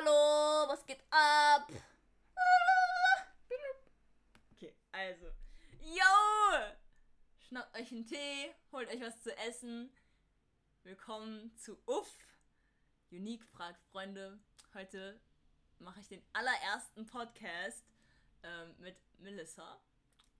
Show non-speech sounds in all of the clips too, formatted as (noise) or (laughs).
Hallo, was geht ab? Okay, also. Yo! Schnappt euch einen Tee, holt euch was zu essen. Willkommen zu Uff. Unique fragt Freunde. Heute mache ich den allerersten Podcast ähm, mit Melissa.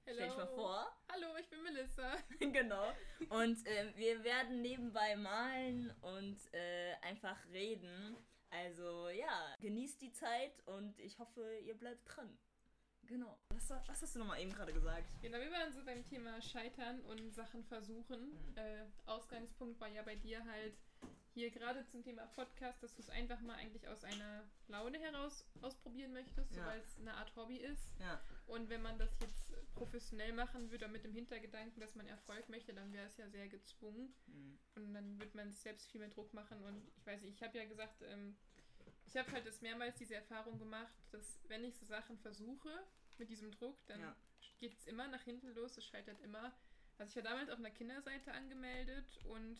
Hello. Stell dich mal vor. Hallo, ich bin Melissa. (laughs) genau. Und ähm, wir werden nebenbei malen und äh, einfach reden. Also ja, genießt die Zeit und ich hoffe, ihr bleibt dran. Genau. Was, war- was hast du nochmal eben gerade gesagt? Genau, wir waren so beim Thema Scheitern und Sachen versuchen. Äh, Ausgangspunkt war ja bei dir halt hier gerade zum Thema Podcast, dass du es einfach mal eigentlich aus einer Laune heraus ausprobieren möchtest, so Ja. weil es eine Art Hobby ist. Ja. Und wenn man das jetzt professionell machen würde, mit dem Hintergedanken, dass man Erfolg möchte, dann wäre es ja sehr gezwungen. Mhm. Und dann wird man selbst viel mehr Druck machen. Und ich weiß nicht, ich habe ja gesagt, ähm, ich habe halt das mehrmals diese Erfahrung gemacht, dass wenn ich so Sachen versuche mit diesem Druck, dann Ja. geht es immer nach hinten los, es scheitert immer. Also ich war damals auf einer Kinderseite angemeldet und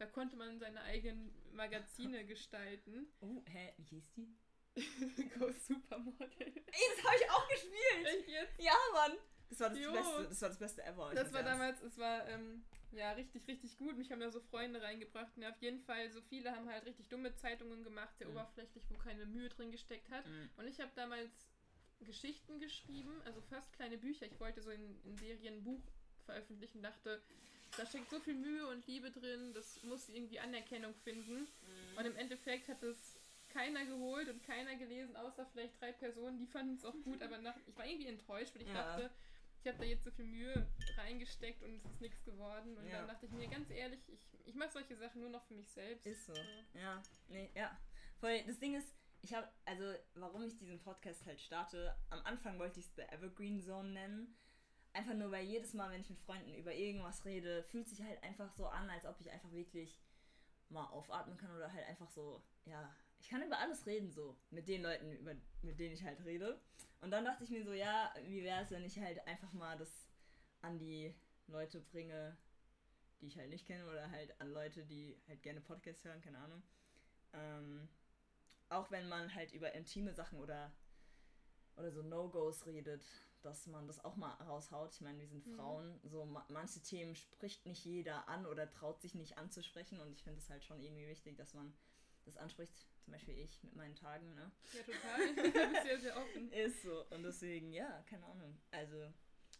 da konnte man seine eigenen Magazine (laughs) gestalten. Oh, hä, wie hieß die? (laughs) Go Supermodel. Ey, das habe ich auch gespielt! Echt jetzt? Ja, Mann! Das war das Jo. Beste, das war das Beste ever. Das war damals, es war ähm, ja richtig, richtig gut. Mich haben da so Freunde reingebracht. Und ja, auf jeden Fall, so viele haben halt richtig dumme Zeitungen gemacht, sehr Mhm. oberflächlich, wo keine Mühe drin gesteckt hat. Mhm. Und ich habe damals Geschichten geschrieben, also fast kleine Bücher. Ich wollte so in, in Serien ein Buch veröffentlichen, dachte, da steckt so viel Mühe und Liebe drin, das muss irgendwie Anerkennung finden. Mhm. Und im Endeffekt hat es keiner geholt und keiner gelesen, außer vielleicht drei Personen, die fanden es auch gut, aber nach, ich war irgendwie enttäuscht, weil ich Ja. dachte, ich habe da jetzt so viel Mühe reingesteckt und es ist nichts geworden. Und Ja. dann dachte ich mir, ganz ehrlich, ich, ich mache solche Sachen nur noch für mich selbst. Ist so. Ja. Ja, nee, ja. Voll, das Ding ist, ich habe, also, warum ich diesen Podcast halt starte, am Anfang wollte ich es The Evergreen Zone nennen. Einfach nur, weil jedes Mal, wenn ich mit Freunden über irgendwas rede, fühlt sich halt einfach so an, als ob ich einfach wirklich mal aufatmen kann oder halt einfach so, ja, ich kann über alles reden, so, mit den Leuten, über, mit denen ich halt rede. Und dann dachte ich mir so, ja, wie wäre es, wenn ich halt einfach mal das an die Leute bringe, die ich halt nicht kenne oder halt an Leute, die halt gerne Podcasts hören, keine Ahnung. Ähm, auch wenn man halt über intime Sachen oder, oder so No-Gos redet, dass man das auch mal raushaut. Ich meine, wir sind Mhm. Frauen, so ma manche Themen spricht nicht jeder an oder traut sich nicht anzusprechen und ich finde es halt schon irgendwie wichtig, dass man das anspricht. Zum Beispiel ich mit meinen Tagen, ne? Ja, total. (laughs) Du bist sehr, sehr offen. Ist so. Und deswegen, ja, keine Ahnung. Also,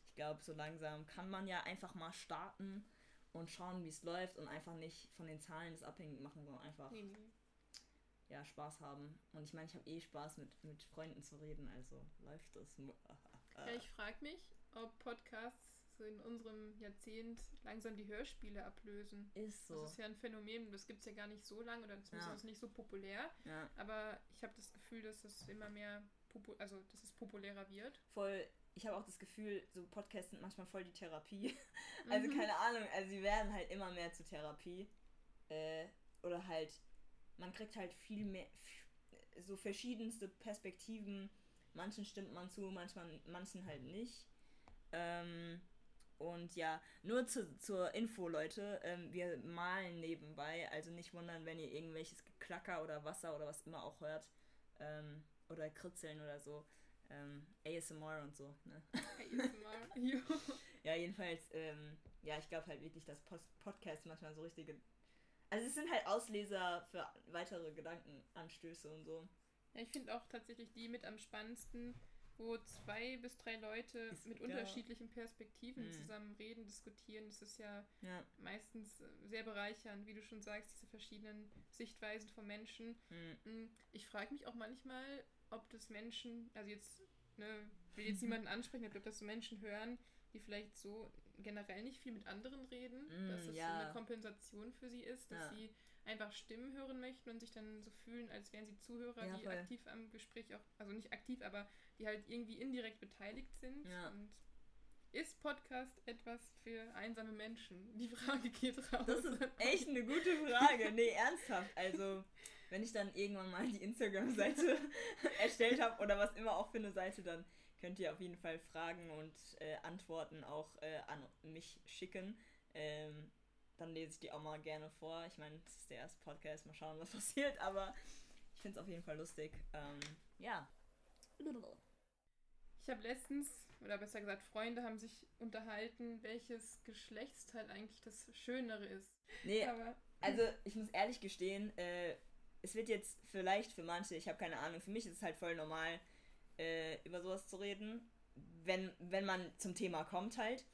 ich glaube, so langsam kann man ja einfach mal starten und schauen, wie es läuft und einfach nicht von den Zahlen das abhängig machen, sondern einfach Nee, nee. ja, Spaß haben. Und ich meine, ich habe eh Spaß mit, mit Freunden zu reden, also läuft das. Ja, ich frage mich, ob Podcasts so in unserem Jahrzehnt langsam die Hörspiele ablösen. Ist so. Das ist ja ein Phänomen, das gibt es ja gar nicht so lange oder zumindest Ja. ist nicht so populär. ja, Aber ich habe das Gefühl, dass es immer mehr, also dass es populärer wird. voll. Ich habe auch das Gefühl, so Podcasts sind manchmal voll die Therapie. (laughs) Also Mhm. keine Ahnung, also sie werden halt immer mehr zur Therapie. Äh, oder halt, man kriegt halt viel mehr, so verschiedenste Perspektiven. Manchen stimmt man zu, manchmal, manchen halt nicht. Ähm, und ja, nur zu, zur Info, Leute, ähm, wir malen nebenbei, also nicht wundern, wenn ihr irgendwelches Geklacker oder Wasser oder was immer auch hört. Ähm, oder Kritzeln oder so. Ähm, ASMR und so, ne? ASMR. Jo. (laughs) Ja, jedenfalls, ähm, ja, ich glaube halt wirklich, dass Post Podcasts manchmal so richtige. Also es sind halt Ausleser für weitere Gedankenanstöße und so. Ja, ich finde auch tatsächlich die mit am spannendsten, wo zwei bis drei Leute Ist- mit unterschiedlichen Perspektiven Mhm. zusammen reden, diskutieren. Das ist ja Ja. meistens äh, sehr bereichernd, wie du schon sagst, diese verschiedenen Sichtweisen von Menschen. Mhm. Ich frage mich auch manchmal, ob das Menschen, also jetzt, ne, will jetzt niemanden (laughs) ansprechen, aber ob das so Menschen hören, die vielleicht so generell nicht viel mit anderen reden, Mm, dass es ja. so eine Kompensation für sie ist, dass Ja. sie einfach Stimmen hören möchten und sich dann so fühlen, als wären sie Zuhörer, Ja, die voll. aktiv am Gespräch auch, also nicht aktiv, aber die halt irgendwie indirekt beteiligt sind. Ja. Und ist Podcast etwas für einsame Menschen? Die Frage geht raus. Das ist echt eine gute Frage. Nee, ernsthaft. Also, wenn ich dann irgendwann mal die Instagram-Seite (laughs) erstellt habe oder was immer auch für eine Seite, dann könnt ihr auf jeden Fall Fragen und äh, Antworten auch äh, an mich schicken. Ähm, dann lese ich die auch mal gerne vor. Ich meine, das ist der erste Podcast, mal schauen, was (laughs) passiert, aber ich finde es auf jeden Fall lustig. Ähm, ja. Ich habe letztens, oder besser gesagt, Freunde haben sich unterhalten, welches Geschlechtsteil eigentlich das Schönere ist. Nee, Aber, also ich muss ehrlich gestehen, äh, es wird jetzt vielleicht für manche, ich habe keine Ahnung, für mich ist es halt voll normal, äh, über sowas zu reden, wenn, wenn man zum Thema kommt halt.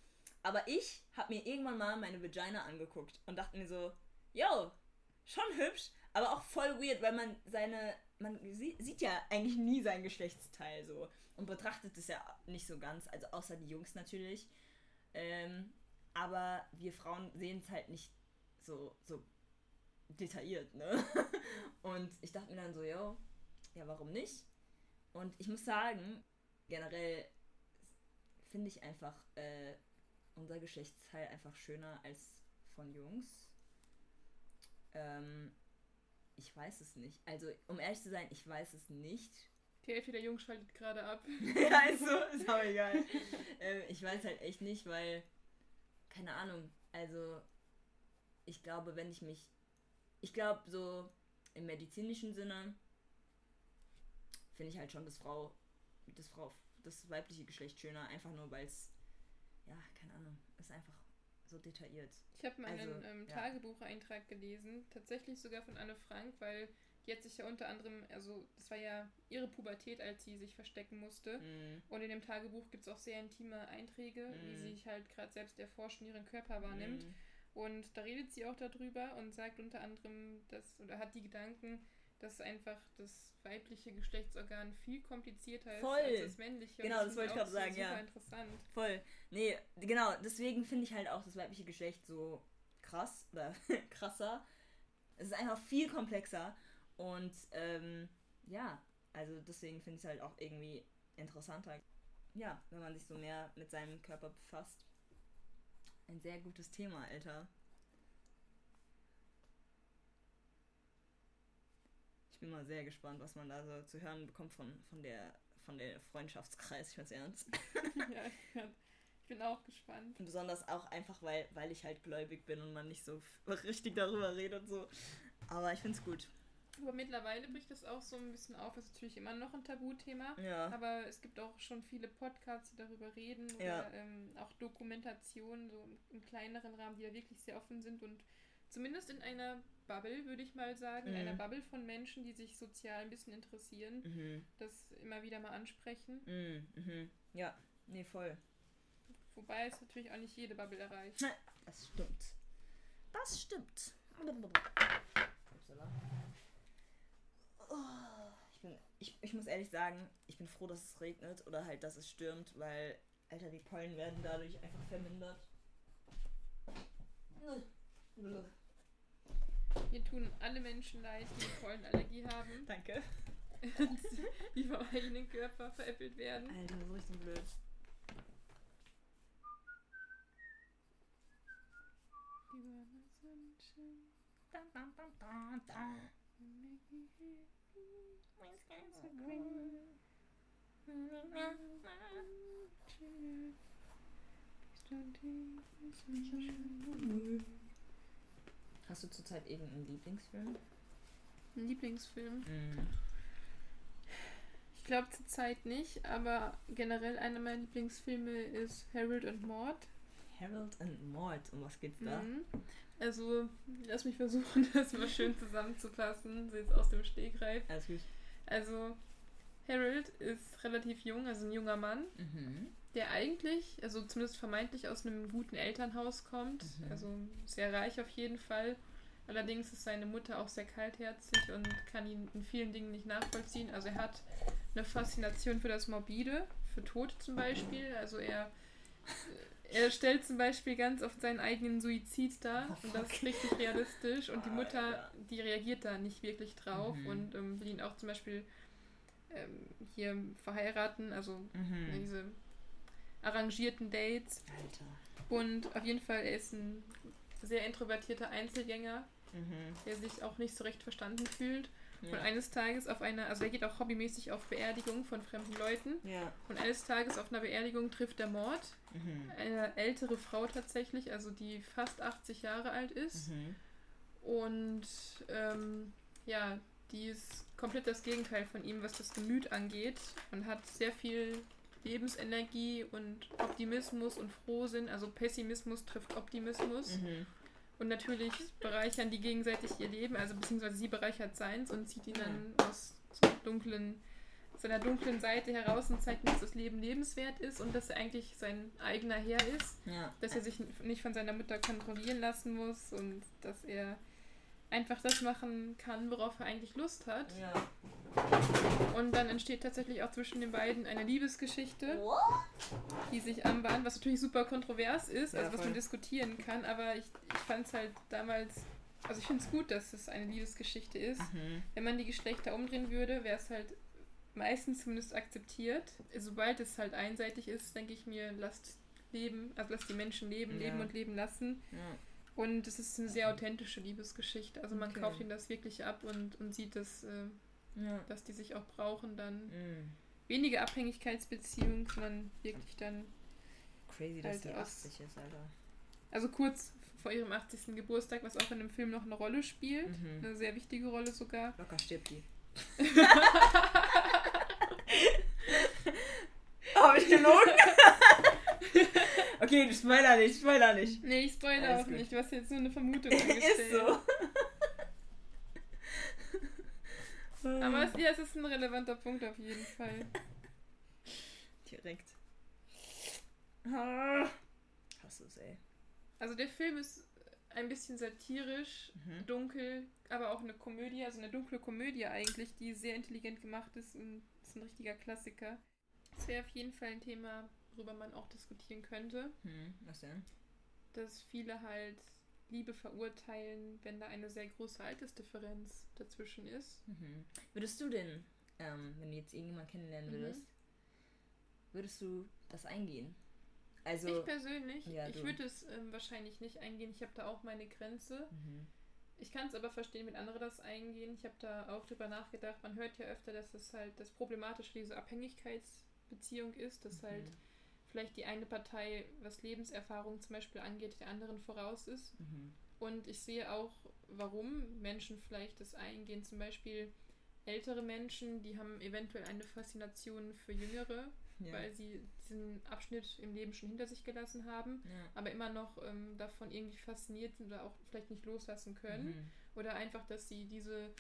Aber ich habe mir irgendwann mal meine Vagina angeguckt und dachte mir so, yo, schon hübsch, aber auch voll weird, weil man seine, man sieht ja eigentlich nie sein Geschlechtsteil so und betrachtet es ja nicht so ganz, also außer die Jungs natürlich. Ähm, aber wir Frauen sehen es halt nicht so, so detailliert, ne? (laughs) Und ich dachte mir dann so, yo, ja, warum nicht? Und ich muss sagen, generell finde ich einfach äh, unser Geschlechtsteil einfach schöner als von Jungs. Ähm, ich weiß es nicht. Also, um ehrlich zu sein, ich weiß es nicht. Die Hälfte der Jungs schaltet gerade ab. (laughs) ja, ist so, ist aber egal. (laughs) ähm, ich weiß halt echt nicht, weil, keine Ahnung, also, ich glaube, wenn ich mich, ich glaube, so im medizinischen Sinne finde ich halt schon das Frau, das Frau, das weibliche Geschlecht schöner, einfach nur weil es, ja, keine Ahnung, ist einfach so detailliert. Ich habe mal also, einen ähm, Tagebucheintrag gelesen, tatsächlich sogar von Anne Frank, weil die hat sich ja unter anderem, also das war ja ihre Pubertät, als sie sich verstecken musste. Mm. Und in dem Tagebuch gibt es auch sehr intime Einträge, mm. wie sie sich halt gerade selbst erforscht und ihren Körper wahrnimmt. Mm. Und da redet sie auch darüber und sagt unter anderem, dass, oder hat die Gedanken, dass einfach das weibliche Geschlechtsorgan viel komplizierter ist Voll. als das männliche. Genau, das, das wollte ich gerade sagen, ja. interessant. Voll. Nee, genau, deswegen finde ich halt auch das weibliche Geschlecht so krass oder (laughs) krasser. Es ist einfach viel komplexer und ähm, ja, also deswegen finde ich es halt auch irgendwie interessanter. Ja, wenn man sich so mehr mit seinem Körper befasst. Ein sehr gutes Thema, Alter. Bin mal sehr gespannt, was man da so zu hören bekommt von, von der von der Freundschaftskreis, ich weiß ernst. (laughs) ja, ich bin auch gespannt. Und besonders auch einfach, weil, weil ich halt gläubig bin und man nicht so richtig darüber redet und so. Aber ich finde es gut. Aber mittlerweile bricht das auch so ein bisschen auf. Ist natürlich immer noch ein Tabuthema. Ja. Aber es gibt auch schon viele Podcasts, die darüber reden. Oder ja. ähm, auch Dokumentationen, so im kleineren Rahmen, die ja wirklich sehr offen sind und zumindest in einer Bubble, würde ich mal sagen, mhm. in einer. Bubble von Menschen, die sich sozial ein bisschen interessieren, mhm. das immer wieder mal ansprechen. Mhm. mhm. Ja, nee, voll. Wobei es natürlich auch nicht jede Bubble erreicht. Das stimmt. Das stimmt. Ich, bin, ich, ich muss ehrlich sagen, ich bin froh, dass es regnet oder halt, dass es stürmt, weil, Alter, die Pollen werden dadurch einfach vermindert. Mir tun alle Menschen leid, die Pollenallergie haben. Danke. (laughs) die vom eigenen Körper veräppelt werden. Alter, das ist richtig blöd. Hast du zurzeit irgendeinen Lieblingsfilm? Ein Lieblingsfilm? Mm. Ich glaube zurzeit nicht, aber generell einer meiner Lieblingsfilme ist Harold und Mord. Harold and Mord, um was geht's da? Mhm. Also, lass mich versuchen, (laughs) das mal schön zusammenzufassen, so jetzt aus dem Stegreif. Alles gut. Also, Harold ist relativ jung, also ein junger Mann, mhm. der eigentlich, also zumindest vermeintlich aus einem guten Elternhaus kommt, mhm. also sehr reich auf jeden Fall. Allerdings ist seine Mutter auch sehr kaltherzig und kann ihn in vielen Dingen nicht nachvollziehen. Also er hat eine Faszination für das Morbide, für Tod zum Beispiel. Also er er stellt zum Beispiel ganz oft seinen eigenen Suizid dar oh, und das ist richtig realistisch und die Mutter, die reagiert da nicht wirklich drauf mhm. und ähm, will ihn auch zum Beispiel ähm, hier verheiraten, also mhm. diese arrangierten Dates. Alter. Und auf jeden Fall, er ist ein sehr introvertierter Einzelgänger, mhm. der sich auch nicht so recht verstanden fühlt. Ja. Und eines Tages auf einer, also er geht auch hobbymäßig auf Beerdigungen von fremden Leuten. Ja. Und eines Tages auf einer Beerdigung trifft er Mord. Mhm. Eine ältere Frau tatsächlich, also die fast 80 Jahre alt ist. Mhm. Und ähm, ja, die ist komplett das Gegenteil von ihm, was das Gemüt angeht und hat sehr viel Lebensenergie und Optimismus und Frohsinn. Also Pessimismus trifft Optimismus. Mhm. Und natürlich bereichern die gegenseitig ihr Leben, also beziehungsweise sie bereichert seins und zieht ihn dann aus so dunklen, seiner dunklen Seite heraus und zeigt ihm, dass das Leben lebenswert ist und dass er eigentlich sein eigener Herr ist, Ja. dass er sich nicht von seiner Mutter kontrollieren lassen muss und dass er einfach das machen kann, worauf er eigentlich Lust hat. Ja. Und dann entsteht tatsächlich auch zwischen den beiden eine Liebesgeschichte, What? die sich anbahnt, was natürlich super kontrovers ist, Ja, also was voll. man diskutieren kann, aber ich, ich fand es halt damals, also ich finde es gut, dass es eine Liebesgeschichte ist. Mhm. Wenn man die Geschlechter umdrehen würde, wäre es halt meistens zumindest akzeptiert. Sobald es halt einseitig ist, denke ich mir, lasst leben, also lasst die Menschen leben, Ja. leben und leben lassen. Ja. Und es ist eine sehr authentische Liebesgeschichte. Also man Okay. kauft ihnen das wirklich ab und, und sieht, dass, äh, Ja. dass die sich auch brauchen dann Mhm. weniger Abhängigkeitsbeziehung, sondern wirklich dann, Crazy, dass Halt die aus- 80 ist, Alter. also kurz vor ihrem 80. Geburtstag, was auch in dem Film noch eine Rolle spielt. Mhm. Eine sehr wichtige Rolle sogar. Locker stirbt die. (laughs) (laughs) Hab ich gelogen? (laughs) okay, spoiler nicht, spoiler nicht. Nee, ich spoilere Alles auch gut. nicht. Du hast jetzt nur eine Vermutung angestellt. (laughs) Ist so. (laughs) Aber es, ja, es ist ein relevanter Punkt auf jeden Fall. (laughs) Direkt. Ah. Hast du es, ey. Also der Film ist ein bisschen satirisch, Mhm. dunkel, aber auch eine Komödie, also eine dunkle Komödie eigentlich, die sehr intelligent gemacht ist und ist ein richtiger Klassiker. Das wäre auf jeden Fall ein Thema, worüber man auch diskutieren könnte, Hm, was denn? dass viele halt Liebe verurteilen, wenn da eine sehr große Altersdifferenz dazwischen ist. Mhm. Würdest du denn, ähm, wenn du jetzt irgendjemanden kennenlernen Mhm. würdest, würdest du das eingehen? Also. ich persönlich, ja, ich würde es ähm, wahrscheinlich nicht eingehen. Ich habe da auch meine Grenze. Mhm. Ich kann es aber verstehen, wenn andere das eingehen. Ich habe da auch drüber nachgedacht. Man hört ja öfter, dass es halt das Problematische diese Abhängigkeitsbeziehung ist, dass halt Mhm. Vielleicht die eine Partei, was Lebenserfahrung zum Beispiel angeht, der anderen voraus ist. Mhm. Und ich sehe auch, warum Menschen vielleicht das eingehen. Zum Beispiel ältere Menschen, die haben eventuell eine Faszination für Jüngere, Ja. weil sie diesen Abschnitt im Leben schon hinter sich gelassen haben, ja. aber immer noch ähm, davon irgendwie fasziniert sind oder auch vielleicht nicht loslassen können. Mhm. Oder einfach, dass sie diese,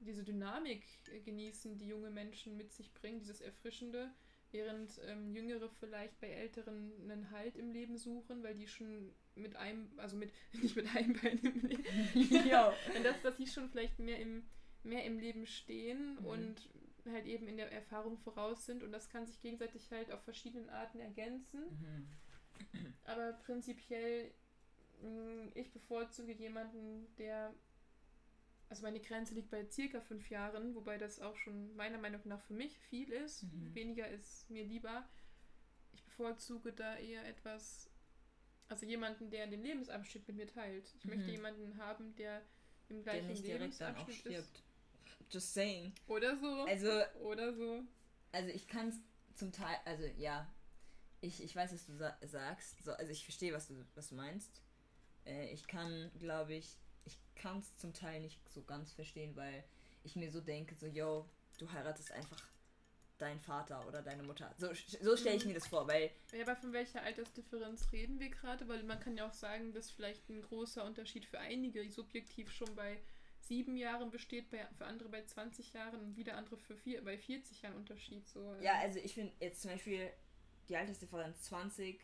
diese Dynamik äh, genießen, die junge Menschen mit sich bringen, dieses Erfrischende, während ähm, Jüngere vielleicht bei Älteren einen Halt im Leben suchen, weil die schon mit einem, also mit, (laughs) nicht mit einem Bein im Leben, (laughs) (laughs) Ja. und dass, dass sie schon vielleicht mehr im, mehr im Leben stehen Mhm. und halt eben in der Erfahrung voraus sind und das kann sich gegenseitig halt auf verschiedenen Arten ergänzen. Mhm. Aber prinzipiell, mh, ich bevorzuge jemanden, der. Also meine Grenze liegt bei circa fünf Jahren, wobei das auch schon meiner Meinung nach für mich viel ist. Mhm. Weniger ist mir lieber. Ich bevorzuge da eher etwas, also jemanden, der den Lebensabschnitt mit mir teilt. Ich möchte Mhm. jemanden haben, der im Der gleichen nicht direkt dann auch Lebensabschnitt ist. stirbt. Just saying. Oder so. Also, Oder so. also ich kann es zum Teil, also ja, ich, ich weiß, was du sa sagst. So, also ich verstehe, was du, was du meinst. Äh, ich kann, glaube ich, ich kann es zum Teil nicht so ganz verstehen, weil ich mir so denke, so, yo, du heiratest einfach deinen Vater oder deine Mutter. So, so stelle ich Mhm. mir das vor, weil Ja, aber von welcher Altersdifferenz reden wir gerade? Weil man kann ja auch sagen, dass vielleicht ein großer Unterschied für einige subjektiv schon bei sieben Jahren besteht, bei, für andere bei 20 Jahren und wieder andere für vier, bei 40 Jahren Unterschied. So. Ja, also ich finde jetzt zum Beispiel die Altersdifferenz 20,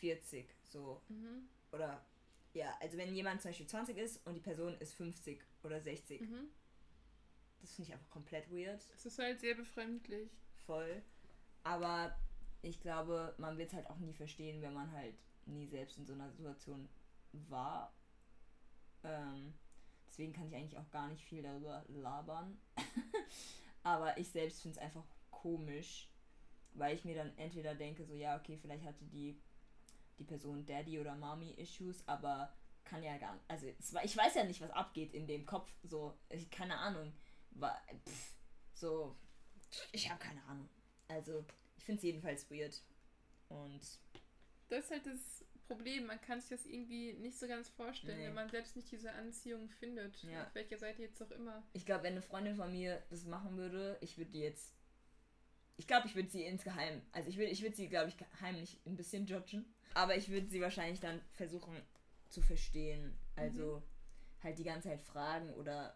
40, so. Mhm. Oder, ja, also wenn jemand zum Beispiel 20 ist und die Person ist 50 oder 60, Mhm. das finde ich einfach komplett weird. Es ist halt sehr befremdlich. Voll. Aber ich glaube, man wird es halt auch nie verstehen, wenn man halt nie selbst in so einer Situation war. Ähm, deswegen kann ich eigentlich auch gar nicht viel darüber labern. (laughs) Aber ich selbst finde es einfach komisch, weil ich mir dann entweder denke, so ja, okay, vielleicht hatte die, die Person Daddy oder Mommy Issues, aber kann ja gar nicht. Also ich weiß ja nicht, was abgeht in dem Kopf. So, ich, keine Ahnung. War, pff, so, ich habe keine Ahnung. Also, ich finde es jedenfalls weird. Und Das ist halt das Problem. Man kann sich das irgendwie nicht so ganz vorstellen, Nee. wenn man selbst nicht diese Anziehung findet. Ja. Auf welcher Seite jetzt auch immer. Ich glaube, wenn eine Freundin von mir das machen würde, ich würde die jetzt. Ich glaube, ich würde sie insgeheim. Also ich würde ich würd sie, glaube ich, heimlich ein bisschen judgen. Aber ich würde sie wahrscheinlich dann versuchen zu verstehen. Also halt die ganze Zeit fragen oder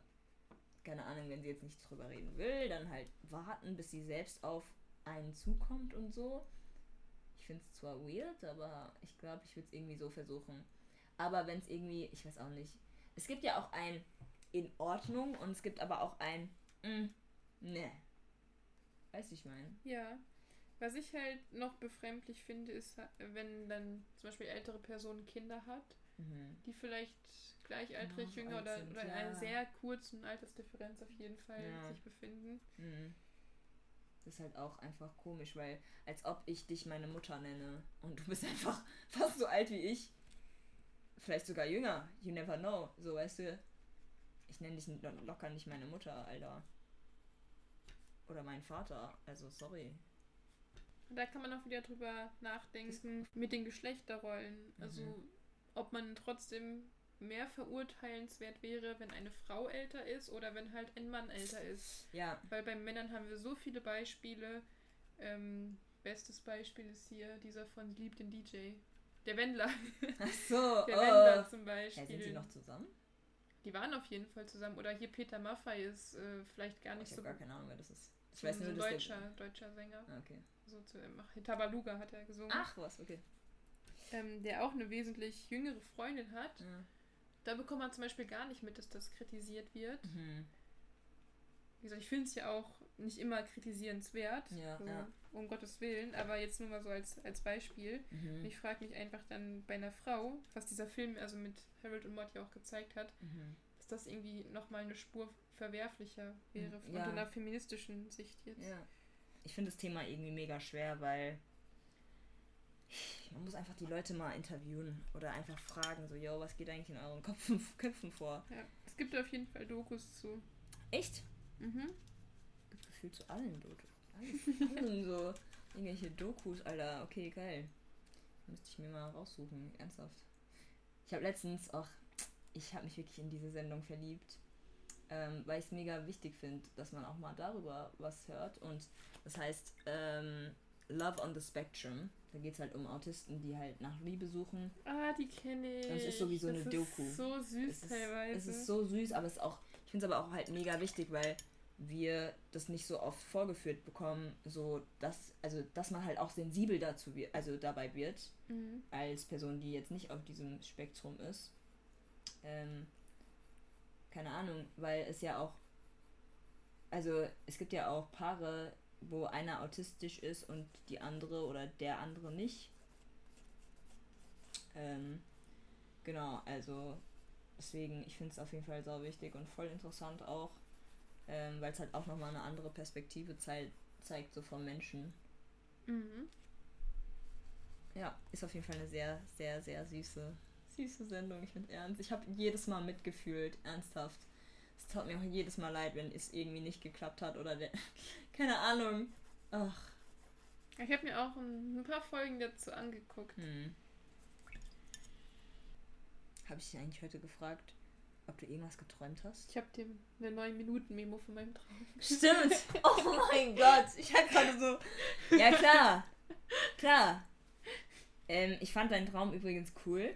keine Ahnung, wenn sie jetzt nicht drüber reden will, dann halt warten, bis sie selbst auf einen zukommt und so. Ich finde es zwar weird, aber ich glaube, ich würde es irgendwie so versuchen. Aber wenn es irgendwie, ich weiß auch nicht. Es gibt ja auch ein in Ordnung und es gibt aber auch ein mm, ne. Weißt du, ich meine? Ja. Was ich halt noch befremdlich finde, ist, wenn dann zum Beispiel ältere Person Kinder hat, Mhm. die vielleicht gleichaltrig, Noch jünger oder, sind, oder in ja. einer sehr kurzen Altersdifferenz auf jeden Fall Ja. sich befinden. Mhm. Das ist halt auch einfach komisch, weil als ob ich dich meine Mutter nenne und du bist (laughs) einfach fast so alt wie ich. Vielleicht sogar jünger. You never know. So, weißt du. Ich nenne dich lo- locker nicht meine Mutter, Alter. Oder mein Vater. Also, sorry. Da kann man auch wieder drüber nachdenken mit den Geschlechterrollen. Also, Mhm. ob man trotzdem mehr verurteilenswert wäre, wenn eine Frau älter ist oder wenn halt ein Mann älter ist. Ja. Weil bei Männern haben wir so viele Beispiele. Ähm, bestes Beispiel ist hier dieser von Lieb den DJ. Der Wendler. Ach (laughs) so. Der oh. Wendler zum Ja, Beispiel. sind sie noch zusammen? Die waren auf jeden Fall zusammen. Oder hier Peter Maffay ist äh, vielleicht gar nicht Ich so habe gar keine Ahnung, wer das ist. Ich so weiß nur, ein dass deutscher, der... deutscher Sänger. Ah, okay. So zu, ach, Tabaluga hat er gesungen. Ach, was, okay. Ähm, der auch eine wesentlich jüngere Freundin hat. Ja. Da bekommt man zum Beispiel gar nicht mit, dass das kritisiert wird. Mhm. Wie gesagt, ich finde es ja auch nicht immer kritisierenswert. Ja, so, ja. Um Gottes Willen. Aber jetzt nur mal so als, als Beispiel. Mhm. Ich frage mich einfach dann bei einer Frau, was dieser Film also mit Harold und Morty auch gezeigt hat, Mhm. dass das irgendwie nochmal eine Spur verwerflicher wäre von Ja. einer feministischen Sicht jetzt. Ja. Ich finde das Thema irgendwie mega schwer, weil man muss einfach die Leute mal interviewen oder einfach fragen, so, yo, was geht eigentlich in euren Köpfen, (laughs) Köpfen vor? Ja. Es gibt auf jeden Fall Dokus zu. Echt? Mhm. Gibt gefühlt zu allen Dokus. Allen, so irgendwelche Dokus, Alter. Okay, geil. Müsste ich mir mal raussuchen, ernsthaft. Ich habe letztens auch, ich habe mich wirklich in diese Sendung verliebt, ähm, weil ich es mega wichtig finde, dass man auch mal darüber was hört. Und das heißt ähm, Love on the Spectrum. Da geht es halt um Autisten, die halt nach Liebe suchen. Ah, die kenne ich. Das ist so wie so Das eine ist Doku. so süß Es ist, teilweise. es ist so süß, aber es ist auch, ich finde es aber auch halt mega wichtig, weil wir das nicht so oft vorgeführt bekommen, so dass, also dass man halt auch sensibel dazu wird, also dabei wird, mhm. als Person, die jetzt nicht auf diesem Spektrum ist. Ähm, keine Ahnung, weil es ja auch, also es gibt ja auch Paare, wo einer autistisch ist und die andere oder der andere nicht. Ähm, genau, also deswegen, ich finde es auf jeden Fall sau wichtig und voll interessant auch, ähm, weil es halt auch nochmal eine andere Perspektive zei zeigt, so vom Menschen. Mhm. Ja, ist auf jeden Fall eine sehr, sehr, sehr süße, süße Sendung. Ich finde ernst. Ich habe jedes Mal mitgefühlt, ernsthaft. Es tat mir auch jedes Mal leid, wenn es irgendwie nicht geklappt hat oder der, (laughs) keine Ahnung. Ach. Ich habe mir auch ein, ein paar Folgen dazu angeguckt. Hm. Habe ich dich eigentlich heute gefragt, ob du irgendwas geträumt hast? Ich habe dir eine 9-Minuten-Memo von meinem Traum. (laughs) Stimmt. Oh mein Gott. Ich hatte gerade so. Ja, klar. Klar. Ähm, ich fand deinen Traum übrigens cool.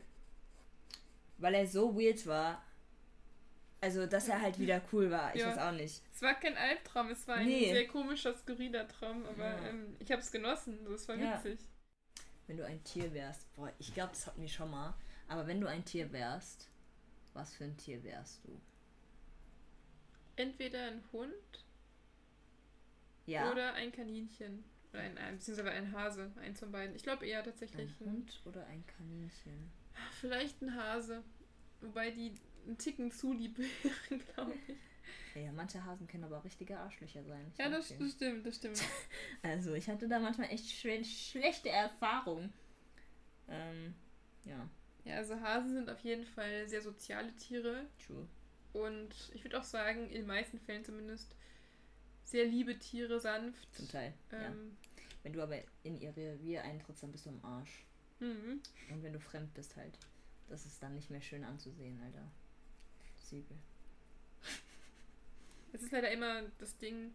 Weil er so weird war. Also, dass er halt wieder cool war. Ich Ja. weiß auch nicht. Es war kein Albtraum, es war ein Nee. sehr komischer, skurriler Traum, aber Ja. ähm, ich habe es genossen. Das war Ja. witzig. Wenn du ein Tier wärst. Boah, ich glaube, das hatten wir schon mal. Aber wenn du ein Tier wärst, was für ein Tier wärst du? Entweder ein Hund Ja. oder ein Kaninchen. Oder ein, ein, beziehungsweise ein Hase, eins von beiden. Ich glaube eher tatsächlich ein Hund oder ein Kaninchen? Vielleicht ein Hase. Wobei die einen Ticken zu lieb wären, (laughs) glaube ich. Ja, manche Hasen können aber richtige Arschlöcher sein. Ich Ja, das, das stimmt, das stimmt. (laughs) Also, ich hatte da manchmal echt schwe schlechte Erfahrungen. Ähm, ja, Ja, also Hasen sind auf jeden Fall sehr soziale Tiere. true. Und ich würde auch sagen, in den meisten Fällen zumindest sehr liebe Tiere, sanft. Zum Teil. ja. Ähm, Wenn du aber in ihr Revier eintrittst, dann bist du am Arsch. Mhm. Und wenn du fremd bist halt. Das ist dann nicht mehr schön anzusehen, Alter. Siegel. (laughs) Es ist leider immer das Ding,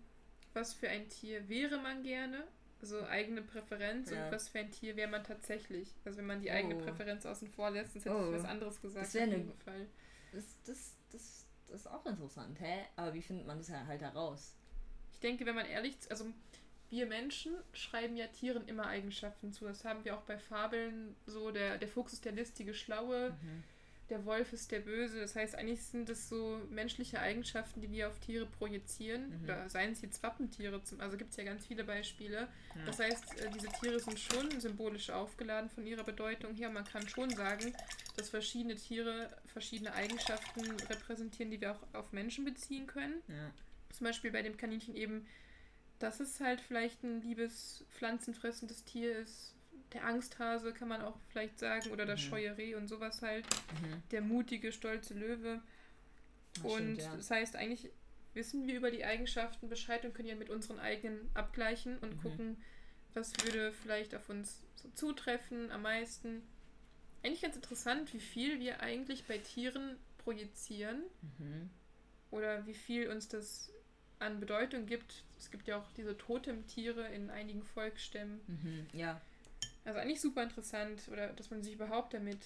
was für ein Tier wäre man gerne, also eigene Präferenz ja. und was für ein Tier wäre man tatsächlich. Also wenn man die eigene oh. Präferenz außen vor lässt, sonst hätte oh. ich was anderes gesagt. Das wäre eine Fall. Das, das, das, das ist auch interessant, hä? Aber wie findet man das halt heraus? Ich denke, wenn man ehrlich, also wir Menschen schreiben ja Tieren immer Eigenschaften zu. Das haben wir auch bei Fabeln so, der, der Fuchs ist der listige Schlaue. Mhm der Wolf ist der Böse. Das heißt, eigentlich sind das so menschliche Eigenschaften, die wir auf Tiere projizieren. Mhm. Oder seien es jetzt Wappentiere, zum, also gibt es ja ganz viele Beispiele. Ja. Das heißt, äh, diese Tiere sind schon symbolisch aufgeladen von ihrer Bedeutung her. Man kann schon sagen, dass verschiedene Tiere verschiedene Eigenschaften repräsentieren, die wir auch auf Menschen beziehen können. Ja. Zum Beispiel bei dem Kaninchen eben, dass es halt vielleicht ein liebes, pflanzenfressendes Tier ist, der Angsthase, kann man auch vielleicht sagen, oder das mhm. scheue Reh und sowas halt. Mhm. Der mutige, stolze Löwe. Das und stimmt, ja. das heißt, eigentlich wissen wir über die Eigenschaften Bescheid und können ja mit unseren eigenen abgleichen und mhm. gucken, was würde vielleicht auf uns so zutreffen am meisten. Eigentlich ganz interessant, wie viel wir eigentlich bei Tieren projizieren mhm. oder wie viel uns das an Bedeutung gibt. Es gibt ja auch diese Totemtiere in einigen Volksstämmen. Mhm, ja. Also eigentlich super interessant, oder dass man sich überhaupt damit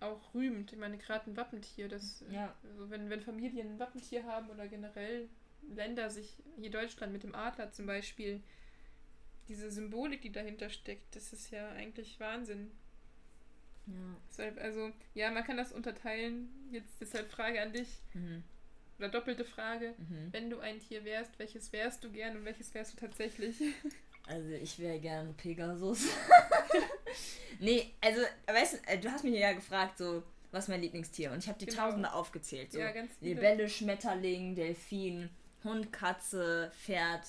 auch rühmt. Ich meine, gerade ein Wappentier, das, ja. also wenn, wenn Familien ein Wappentier haben oder generell Länder sich, hier Deutschland mit dem Adler zum Beispiel, diese Symbolik, die dahinter steckt, das ist ja eigentlich Wahnsinn. Ja. Deshalb, also, ja, man kann das unterteilen. Jetzt deshalb Frage an dich. Mhm. Oder doppelte Frage. Mhm. Wenn du ein Tier wärst, welches wärst du gern und welches wärst du tatsächlich? (laughs) Also ich wäre gern Pegasus. (laughs) nee, also, weißt du, äh, du hast mich ja gefragt, so, was ist mein Lieblingstier? Und ich habe die genau. Tausende aufgezählt. So. Ja, ganz viele. Libelle, Schmetterling, Delfin, Hund, Katze, Pferd,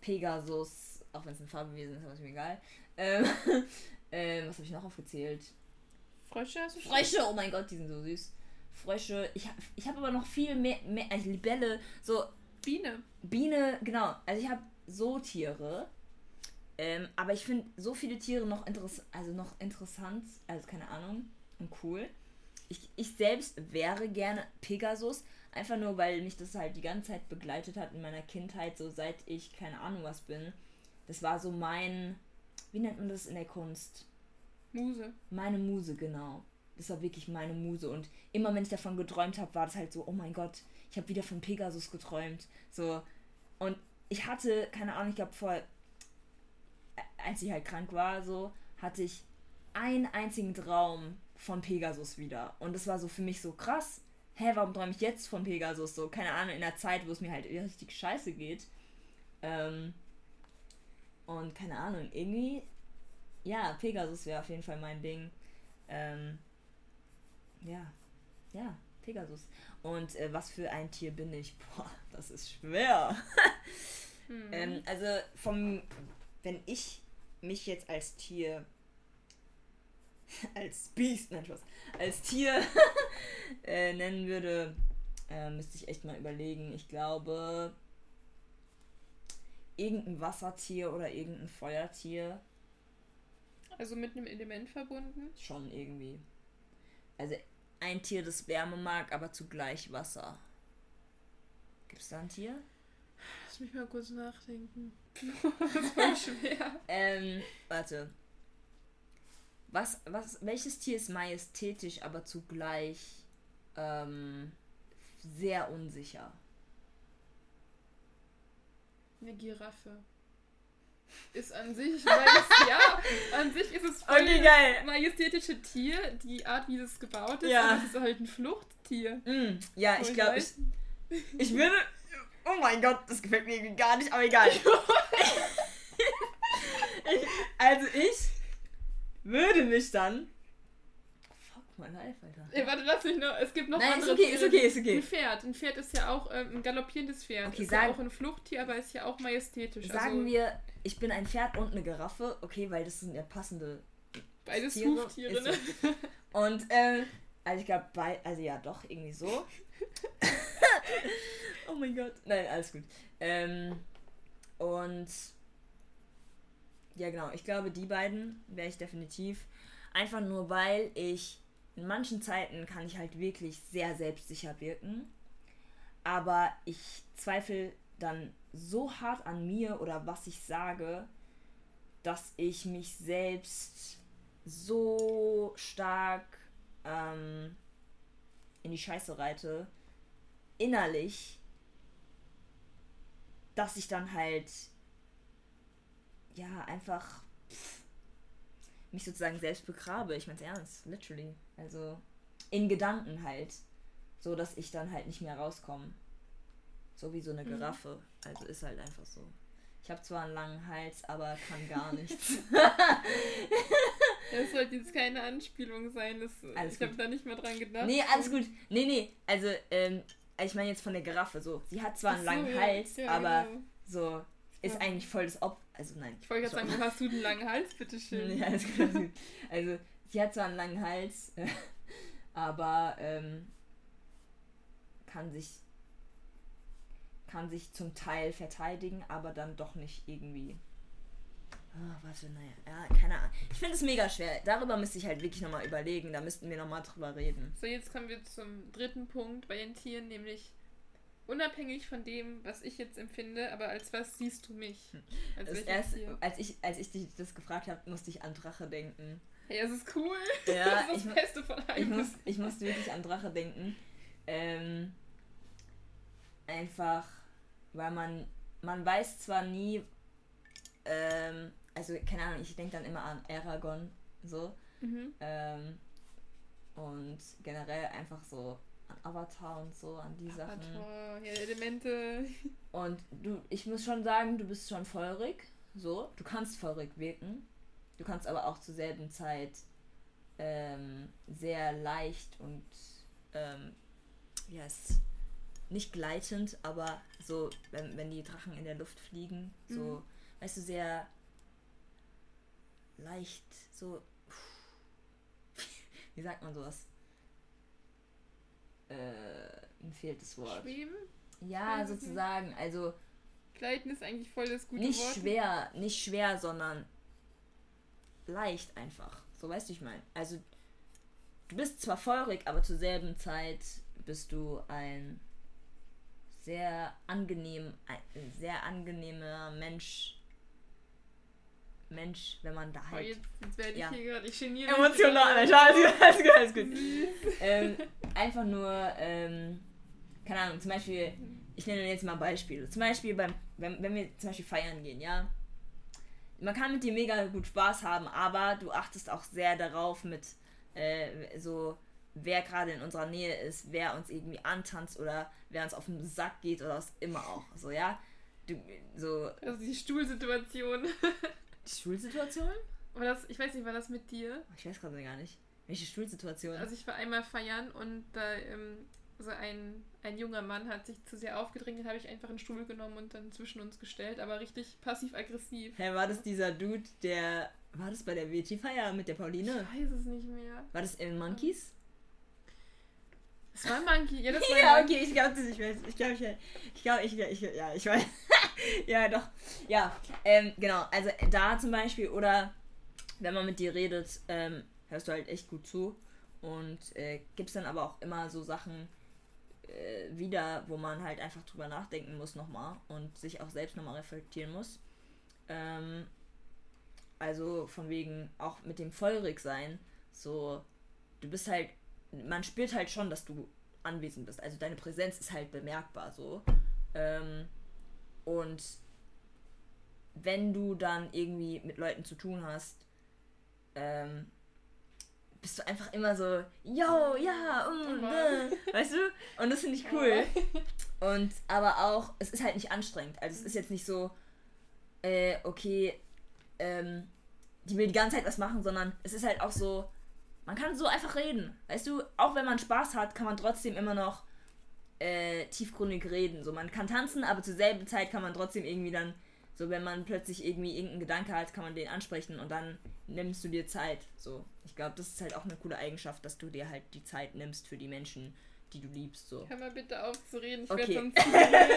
Pegasus, auch wenn es ein Farbewesen ist, aber ist mir egal. Ähm, (laughs) ähm, was habe ich noch aufgezählt? Frösche hast du schon? Frösche, oh mein Gott, die sind so süß. Frösche. Ich habe ich hab aber noch viel mehr, mehr also Libelle, so. Biene. Biene, genau. Also ich habe so Tiere. Ähm, aber ich finde so viele Tiere noch, interess also noch interessant, also keine Ahnung, und cool. Ich, ich selbst wäre gerne Pegasus, einfach nur, weil mich das halt die ganze Zeit begleitet hat in meiner Kindheit, so seit ich keine Ahnung was bin. Das war so mein, wie nennt man das in der Kunst? Muse. Meine Muse, genau. Das war wirklich meine Muse. Und immer wenn ich davon geträumt habe, war das halt so, oh mein Gott, ich habe wieder von Pegasus geträumt. So. Und ich hatte, keine Ahnung, ich glaube vor als ich halt krank war, so, hatte ich einen einzigen Traum von Pegasus wieder. Und das war so für mich so krass. Hä, warum träume ich jetzt von Pegasus? So, keine Ahnung, in der Zeit, wo es mir halt richtig scheiße geht. Ähm, und keine Ahnung, irgendwie, ja, Pegasus wäre auf jeden Fall mein Ding. Ähm, ja, ja, Pegasus. Und äh, was für ein Tier bin ich? (laughs) Boah, das ist schwer. (laughs) hm. ähm, also vom, wenn ich mich jetzt als Tier, (laughs) als Biest, nein, Spaß, als Tier äh, nennen würde, äh, müsste ich echt mal überlegen. Ich glaube, irgendein Wassertier oder irgendein Feuertier. Also mit einem Element verbunden? Schon irgendwie. Also ein Tier, das Wärme mag, aber zugleich Wasser. Gibt es da ein Tier? Lass mich mal kurz nachdenken. (laughs) das ist voll schwer. ähm, warte. Was, was, welches Tier ist majestätisch, aber zugleich ähm, sehr unsicher? Eine Giraffe. Ist an sich, majest ja, an sich ist es voll okay, geil. majestätische Tier, die Art, wie es gebaut ist, ja. aber es ist halt ein Fluchttier. Mm, ja, ich glaube, ich, ich würde, Oh mein Gott, das gefällt mir gar nicht, aber egal. (laughs) ich, also ich würde mich dann. My life, Alter. Ey, warte, lass mich nur. Es gibt noch Nein, andere. Ist okay, ist okay, ist okay. Ein Pferd. Ein Pferd ist ja auch ähm, ein galoppierendes Pferd. Okay, ist sagen, ja auch ein Fluchttier, aber ist ja auch majestätisch. Sagen also, wir, ich bin ein Pferd und eine Giraffe. Okay, weil das sind ja passende. Beides Tiere. Huftiere, ne? Und, ähm, also ich glaube, also ja, doch, irgendwie so. (laughs) oh mein Gott. Nein, alles gut. Ähm, und ja, genau. Ich glaube, die beiden wäre ich definitiv. Einfach nur, weil ich in manchen Zeiten kann ich halt wirklich sehr selbstsicher wirken. Aber ich zweifle dann so hart an mir oder was ich sage, dass ich mich selbst so stark ähm, in die Scheiße reite, innerlich, dass ich dann halt ja einfach mich sozusagen selbst begrabe. Ich mein's ernst, literally. Also in Gedanken halt. So dass ich dann halt nicht mehr rauskomme. So wie so eine mhm. Giraffe. Also ist halt einfach so. Ich habe zwar einen langen Hals, aber kann gar (laughs) nichts. Das (laughs) sollte jetzt keine Anspielung sein. Das, alles ich habe da nicht mehr dran gedacht. Nee, alles gut. Nee, nee. Also, ähm, ich meine jetzt von der Giraffe so. Sie hat zwar einen so, langen ja. Hals, ja, aber genau. so ist ja. eigentlich voll das Ob. Also nein. Ich wollte gerade sagen, wo hast du den langen Hals, bitteschön? (laughs) Ja, alles gut. Also, sie hat zwar einen langen Hals, (laughs) aber ähm, kann sich kann sich zum Teil verteidigen, aber dann doch nicht irgendwie Ah, warte, naja. Ja, keine Ahnung. Ich finde es mega schwer. Darüber müsste ich halt wirklich nochmal überlegen. Da müssten wir nochmal drüber reden. So, jetzt kommen wir zum dritten Punkt bei den Tieren, nämlich unabhängig von dem, was ich jetzt empfinde, aber als was siehst du mich? Als, erst, als, ich, als ich dich das gefragt habe, musste ich an Drache denken. Ja, es ist cool. Ja, (laughs) das ist das Beste von allem. Ich, muss, ich musste wirklich an Drache denken. Ähm, einfach, weil man, man weiß zwar nie, ähm, also keine Ahnung, ich denke dann immer an Aragon, so. Mhm. Ähm, und generell einfach so an Avatar und so, an die Avatar, Sachen. Ja, Elemente. (laughs) Und du, ich muss schon sagen, du bist schon feurig, so. Du kannst feurig wirken. Du kannst aber auch zur selben Zeit ähm, sehr leicht und ähm, ja, ist nicht gleitend, aber so, wenn, wenn die Drachen in der Luft fliegen, so, mhm. weißt du, sehr leicht so. (laughs) Wie sagt man sowas? Äh, mir fehlt das Wort. Schweben? Ja, sozusagen. Also. Gleiten ist eigentlich voll das gute nicht Wort. Nicht schwer, nicht schwer, sondern leicht einfach. So weißt du, ich meine. Also, du bist zwar feurig, aber zur selben Zeit bist du ein sehr angenehm, ein sehr angenehmer Mensch Mensch, wenn man da halt. Oh, jetzt, jetzt werde ich ja. hier gerade, ich geniere Emotional, (laughs) Alter, alles gut, alles gut, alles gut. ähm, einfach nur, ähm, keine Ahnung, zum Beispiel, ich nenne jetzt mal Beispiele. Zum Beispiel, beim, wenn, wenn wir zum Beispiel feiern gehen, ja. Man kann mit dir mega gut Spaß haben, aber du achtest auch sehr darauf, mit äh, so, wer gerade in unserer Nähe ist, wer uns irgendwie antanzt oder wer uns auf den Sack geht oder was immer auch. So, ja. Du, so. Also die Stuhlsituation. (laughs) Die Schulsituation? War das, ich weiß nicht, war das mit dir? Ich weiß gerade gar nicht. Welche Schulsituation? Also ich war einmal feiern und da ähm, so ein, ein junger Mann hat sich zu sehr aufgedrängt, dann habe ich einfach einen Stuhl genommen und dann zwischen uns gestellt, aber richtig passiv-aggressiv. Hä, war das dieser Dude, der. War das bei der WT-Feier mit der Pauline? Ich weiß es nicht mehr. War das in Monkeys? Das war Monkey, ja, das (laughs) war Ja, okay, ich glaube, ich weiß. Ich glaube, ich, ich glaube, ich, ich, ja, ich weiß. (laughs) ja, doch. Ja, ähm, genau. Also da zum Beispiel, oder wenn man mit dir redet, ähm, hörst du halt echt gut zu. Und äh, gibt es dann aber auch immer so Sachen äh, wieder, wo man halt einfach drüber nachdenken muss nochmal und sich auch selbst nochmal reflektieren muss. Ähm, also von wegen auch mit dem feurig sein, so, du bist halt man spürt halt schon, dass du anwesend bist. Also deine Präsenz ist halt bemerkbar so. Ähm, und wenn du dann irgendwie mit Leuten zu tun hast, ähm, bist du einfach immer so, yo, ja, um, äh, weißt du? Und das finde ich cool. Und aber auch, es ist halt nicht anstrengend. Also es ist jetzt nicht so, äh, okay, ähm, die will die ganze Zeit was machen, sondern es ist halt auch so, man kann so einfach reden. Weißt du, auch wenn man Spaß hat, kann man trotzdem immer noch äh, tiefgründig reden. So, man kann tanzen, aber zur selben Zeit kann man trotzdem irgendwie dann, so wenn man plötzlich irgendwie irgendeinen Gedanke hat, kann man den ansprechen und dann nimmst du dir Zeit. So, ich glaube, das ist halt auch eine coole Eigenschaft, dass du dir halt die Zeit nimmst für die Menschen, die du liebst. So. Hör mal bitte auf zu reden, ich Okay. werde sonst viel,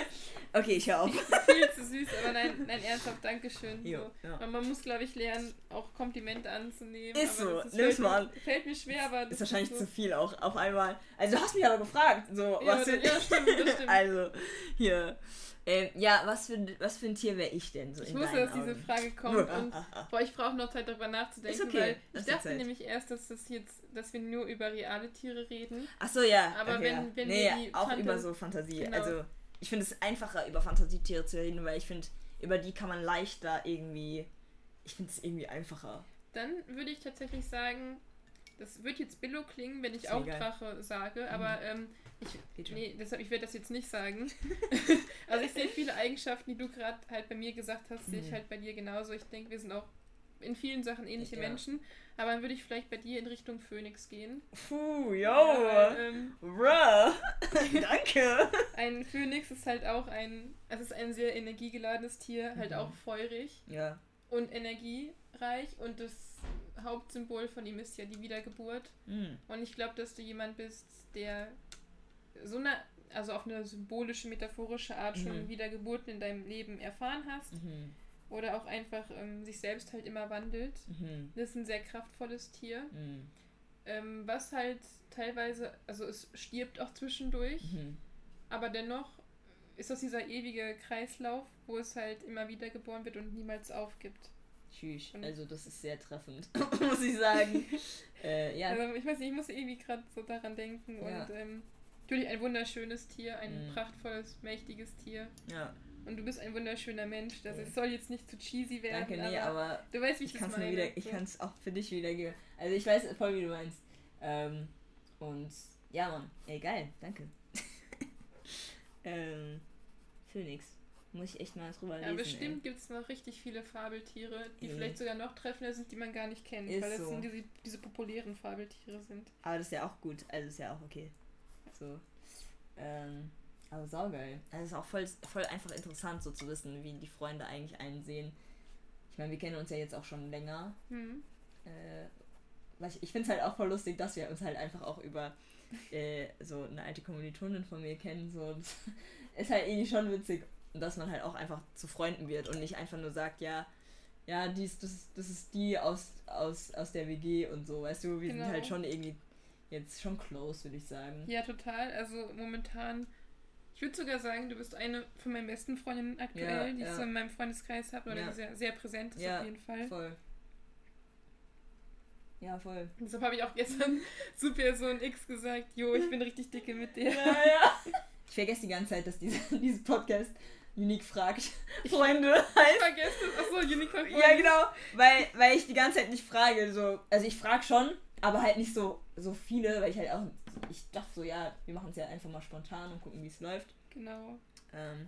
(laughs) Okay, ich hör auf. viel zu süß, aber nein, nein, ernsthaft, Dankeschön. Jo, so. ja. Man muss, glaube ich, lernen, auch Komplimente anzunehmen. Ist aber so, ist, nimm's fällt, mal mir- an. Fällt mir schwer, aber das Ist wahrscheinlich so. zu viel auch auf einmal. Also du hast mich aber gefragt, so Ja, was ja, stimmt, das (laughs) stimmt. Also hier, ähm, ja, was für was für ein Tier wäre ich denn so Ich wusste, dass diese? Frage kommt (laughs) und boah, ich brauche noch Zeit darüber nachzudenken, okay, weil lass ich dachte Zeit. nämlich erst, dass das jetzt, dass wir nur über reale Tiere reden. Ach so ja, Aber okay, wenn- wenn nee, wir auch Fanta- über so Fantasie. Genau. Also ich finde es einfacher über Fantasietiere zu reden, weil ich finde über die kann man leichter irgendwie. Ich finde es irgendwie einfacher. Dann würde ich tatsächlich sagen, das wird jetzt Billo klingen, wenn ich auch. Drache sage, aber ähm, ich, nee, deshalb, ich werde das jetzt nicht sagen. (laughs) also ich sehe viele Eigenschaften, die du gerade halt bei mir gesagt hast, sehe ich Mhm. halt bei dir genauso. Ich denke, wir sind auch in vielen Sachen ähnliche Ja. Menschen, aber dann würde ich vielleicht bei dir in Richtung Phönix gehen. Puh, yo, Ja, ähm, bruh, (laughs) danke. Ein Phönix ist halt auch ein, es ist ein sehr energiegeladenes Tier, halt Mhm. auch feurig Ja, und energiereich und das Hauptsymbol von ihm ist ja die Wiedergeburt. hm. Und ich glaube, dass du jemand bist, der so eine, also auf eine symbolische, metaphorische Art schon Mhm. Wiedergeburten in deinem Leben erfahren hast Mhm. oder auch einfach ähm, sich selbst halt immer wandelt. Mhm. Das ist ein sehr kraftvolles Tier, Mhm. ähm, was halt teilweise, also es stirbt auch zwischendurch. Mhm. Aber dennoch ist das dieser ewige Kreislauf, wo es halt immer wieder geboren wird und niemals aufgibt. Tschüss. Also das ist sehr treffend, (laughs) muss ich sagen. (laughs) äh, ja, Also ich weiß nicht, ich muss irgendwie gerade so daran denken. Ja. Und ähm, natürlich ein wunderschönes Tier, ein Mhm. prachtvolles, mächtiges Tier. ja. Und du bist ein wunderschöner Mensch. Das Ja. es soll jetzt nicht zu cheesy werden, Danke, nee, aber, aber du weißt, wie ich, ich das kann es meine. wieder, ich so. kann es auch für dich wiedergeben. Also ich weiß voll, wie du meinst. Ähm, und ja, Mann, ey, geil, danke. (laughs) ähm, Phoenix. Muss ich echt mal drüber Ja, lesen. bestimmt gibt es noch richtig viele Fabeltiere, die Mhm. vielleicht sogar noch treffender sind, die man gar nicht kennt. Ist weil das so. sind diese, diese populären Fabeltiere sind. Aber das ist ja auch gut. Also ist ja auch okay. So. Ähm, aber saugeil. Also es ist auch voll, voll einfach interessant, so zu wissen, wie die Freunde eigentlich einen sehen. Ich meine, wir kennen uns ja jetzt auch schon länger. Hm. äh, ich, ich finde es halt auch voll lustig, dass wir uns halt einfach auch über äh, so eine alte Kommilitonin von mir kennen. So. Das (laughs) ist halt irgendwie schon witzig. Dass man halt auch einfach zu Freunden wird und nicht einfach nur sagt, ja, ja, dies, das, das ist die aus, aus, aus der WG und so, weißt du, wir Genau. sind halt schon irgendwie jetzt schon close, würde ich sagen. Ja, total. Also momentan, ich würde sogar sagen, du bist eine von meinen besten Freundinnen aktuell, Ja, die ich ja. so in meinem Freundeskreis habe oder Ja. die sehr, sehr präsent ist Ja, auf jeden Fall. Voll. Ja, voll. Deshalb habe ich auch gestern (laughs) zu Person X gesagt, jo, ich bin richtig dicke mit dir. Ja, ja. Ich vergesse die ganze Zeit, dass diese, (laughs) dieses Podcast Unique fragt. Freunde heißt. Vergesst es. Achso, Unicorn Ja, genau, weil, weil ich die ganze Zeit nicht frage. So. Also ich frage schon, aber halt nicht so, so viele, weil ich halt auch, ich dachte so, ja, wir machen es ja einfach mal spontan und gucken, wie es läuft. Genau. Ähm,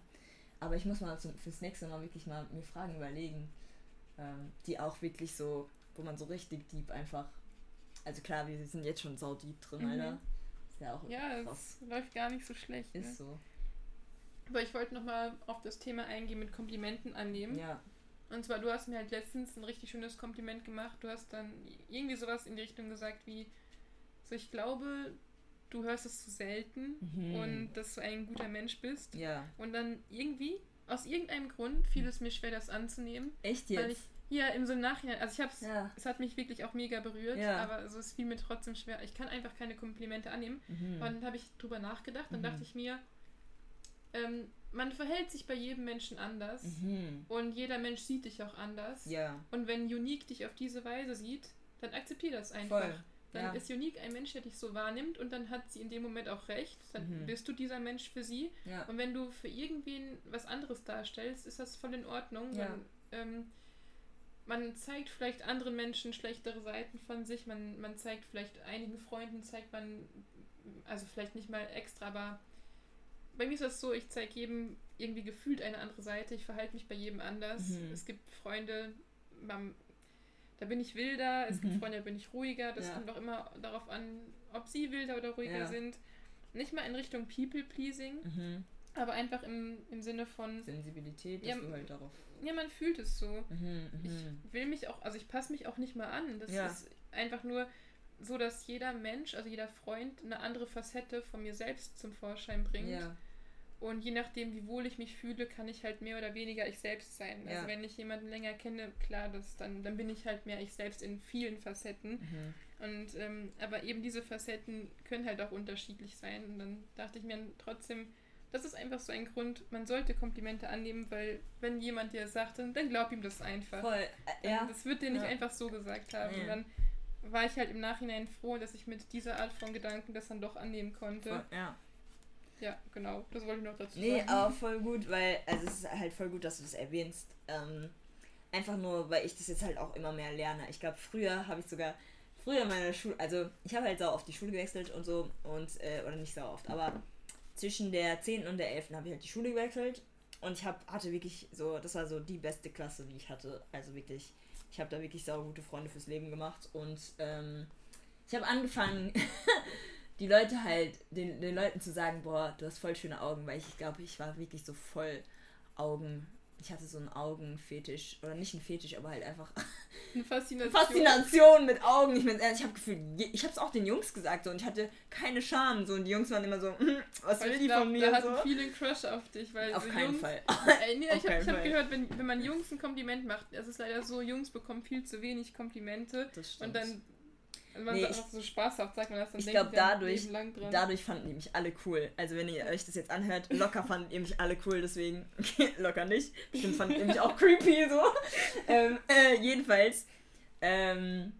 aber ich muss mal zum, fürs nächste Mal wirklich mal mir Fragen überlegen, ähm, die auch wirklich so, wo man so richtig deep einfach, also klar, wir sind jetzt schon sau deep drin, Mhm. Alter. Ist ja auch Ja, krass. es läuft gar nicht so schlecht. Ne? Ist so. Aber ich wollte nochmal auf das Thema eingehen mit Komplimenten annehmen. Ja. Und zwar, du hast mir halt letztens ein richtig schönes Kompliment gemacht. Du hast dann irgendwie sowas in die Richtung gesagt wie, so ich glaube, du hörst es zu selten Mhm. und dass du ein guter Mensch bist. Ja. Und dann irgendwie, aus irgendeinem Grund, fiel es mir schwer, das anzunehmen. Echt Weil ich jetzt? hier im so im Nachhinein, also ich hab's, Ja. es hat mich wirklich auch mega berührt, Ja. aber also es fiel mir trotzdem schwer. Ich kann einfach keine Komplimente annehmen. Mhm. Und dann habe ich drüber nachgedacht und Mhm. dachte ich mir, ähm, man verhält sich bei jedem Menschen anders Mhm. und jeder Mensch sieht dich auch anders. Ja. Und wenn Unique dich auf diese Weise sieht, dann akzeptier das einfach. Voll. Dann Ja. ist Unique ein Mensch, der dich so wahrnimmt und dann hat sie in dem Moment auch recht. Dann Mhm. bist du dieser Mensch für sie. Ja. Und wenn du für irgendwen was anderes darstellst, ist das voll in Ordnung. Ja. Man, ähm, man zeigt vielleicht anderen Menschen schlechtere Seiten von sich. Man, man zeigt vielleicht einigen Freunden, zeigt man, also vielleicht nicht mal extra, aber bei mir ist das so, ich zeige jedem irgendwie gefühlt eine andere Seite. Ich verhalte mich bei jedem anders. Mhm. Es gibt Freunde, man, da bin ich wilder. Es gibt Mhm. Freunde, da bin ich ruhiger. Das Ja. kommt auch immer darauf an, ob sie wilder oder ruhiger Ja. sind. Nicht mal in Richtung People-Pleasing, Mhm. aber einfach im, im Sinne von, Sensibilität, dass Ja, du halt darauf. ja, man fühlt es so. Mhm, Ich mhm. will mich auch, also ich passe mich auch nicht mal an. Das ist einfach nur, so, dass jeder Mensch, also jeder Freund, eine andere Facette von mir selbst zum Vorschein bringt. Ja. Und je nachdem, wie wohl ich mich fühle, kann ich halt mehr oder weniger ich selbst sein. Also ja. Wenn ich jemanden länger kenne, klar, das, dann, dann bin ich halt mehr ich selbst in vielen Facetten. Mhm. Und ähm, aber eben diese Facetten können halt auch unterschiedlich sein. Und dann dachte ich mir trotzdem, das ist einfach so ein Grund, man sollte Komplimente annehmen, weil wenn jemand dir sagt, dann, dann glaub ihm das einfach. Voll, äh, ja. Das wird dir nicht ja. einfach so gesagt haben. Nee. Und dann war ich halt im Nachhinein froh, dass ich mit dieser Art von Gedanken das dann doch annehmen konnte. Voll, ja. Ja, genau. Das wollte ich noch dazu nee, sagen. Nee, aber (laughs) voll gut, weil, also es ist halt voll gut, dass du das erwähnst. Ähm, einfach nur, weil ich das jetzt halt auch immer mehr lerne. Ich glaube, früher habe ich sogar, früher in meiner Schule, also ich habe halt sau oft die Schule gewechselt und so und, äh, oder nicht sau oft, aber zwischen der 10. und der 11. habe ich halt die Schule gewechselt und ich hab, hatte wirklich so, das war so die beste Klasse, die ich hatte. Also wirklich, ich habe da wirklich sau gute Freunde fürs Leben gemacht und ähm, ich habe angefangen, (laughs) die Leute halt, den, den Leuten zu sagen, boah, du hast voll schöne Augen, weil ich, ich glaube, ich war wirklich so voll Augen ich hatte so einen Augenfetisch, oder nicht einen Fetisch, aber halt einfach eine Faszination, (laughs) Faszination mit Augen. Ich, mein, ich habe Gefühl, ich habe es auch den Jungs gesagt so, und ich hatte keine Scham so und die Jungs waren immer so, hm, was will die glaub, von mir? Da so. hatten viele einen Crush auf dich, weil auf so keinen Jungs, Fall. (laughs) Äh, nee, ich habe hab gehört, wenn, wenn man Jungs ein Kompliment macht, es ist leider so, Jungs bekommen viel zu wenig Komplimente und dann also man nee, einfach so spaßhaft sagt man das dann Ich glaube, dadurch, dadurch fanden die mich alle cool. Also wenn ihr euch das jetzt anhört, locker fanden ihr mich alle cool, deswegen (laughs) locker nicht. Bestimmt fanden ihr mich auch creepy so. (laughs) ähm, äh, jedenfalls. Ähm,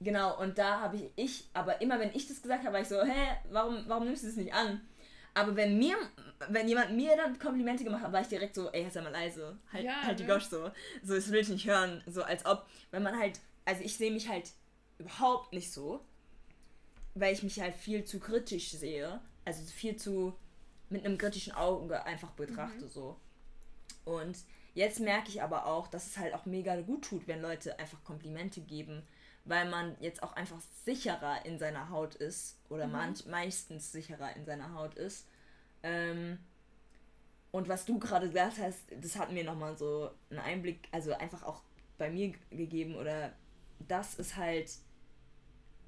genau, und da habe ich, ich, aber immer wenn ich das gesagt habe, war ich so, hä, warum, warum nimmst du das nicht an? Aber wenn mir, wenn jemand mir dann Komplimente gemacht hat, war ich direkt so, ey, sei mal leise, halt, ja, halt die ne? Gosch so. So, das will ich nicht hören. So als ob, wenn man halt, also ich sehe mich halt überhaupt nicht so, weil ich mich halt viel zu kritisch sehe, also viel zu mit einem kritischen Auge einfach betrachte mhm. so. Und jetzt merke ich aber auch, dass es halt auch mega gut tut, wenn Leute einfach Komplimente geben, weil man jetzt auch einfach sicherer in seiner Haut ist oder mhm. manch, meistens sicherer in seiner Haut ist. Ähm, und was du gerade gesagt hast, das hat mir nochmal so einen Einblick, also einfach auch bei mir gegeben oder das ist halt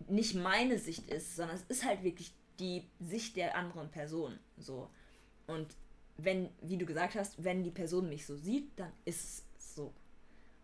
nicht meine Sicht ist, sondern es ist halt wirklich die Sicht der anderen Person. So. Und wenn, wie du gesagt hast, wenn die Person mich so sieht, dann ist es so.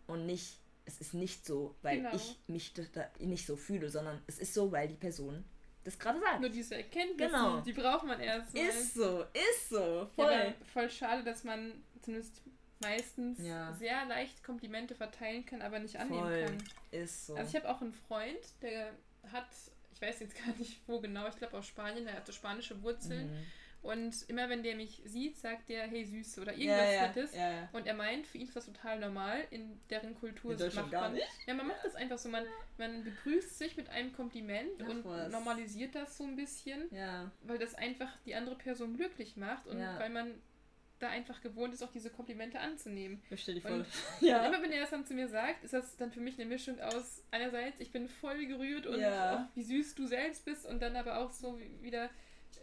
Und nicht, es ist nicht so, weil genau. ich mich nicht so fühle, sondern es ist so, weil die Person das gerade sagt. Nur diese Erkenntnisse, genau. die braucht man erst. Mal. Ist so, ist so. Voll. Ja, voll schade, dass man zumindest meistens ja. sehr leicht Komplimente verteilen kann, aber nicht annehmen Voll. kann. Ist so. Also ich habe auch einen Freund, der hat, ich weiß jetzt (laughs) gar nicht wo genau, ich glaube aus Spanien, er hatte spanische Wurzeln. Mhm. Und immer wenn der mich sieht, sagt der, hey Süße oder irgendwas ja, Nettes. Ja, ja. Und er meint, für ihn ist das total normal. In deren Kultur in macht man. Nicht? Ja, man macht das einfach so. Man, man begrüßt sich mit einem Kompliment Ach, und was. normalisiert das so ein bisschen. Weil das einfach die andere Person glücklich macht und weil man da einfach gewohnt ist, auch diese Komplimente anzunehmen. Ich stell dir vor. Und, (laughs) ja. immer wenn er das dann zu mir sagt, ist das dann für mich eine Mischung aus einerseits, ich bin voll gerührt und ja. oh, wie süß du selbst bist und dann aber auch so wieder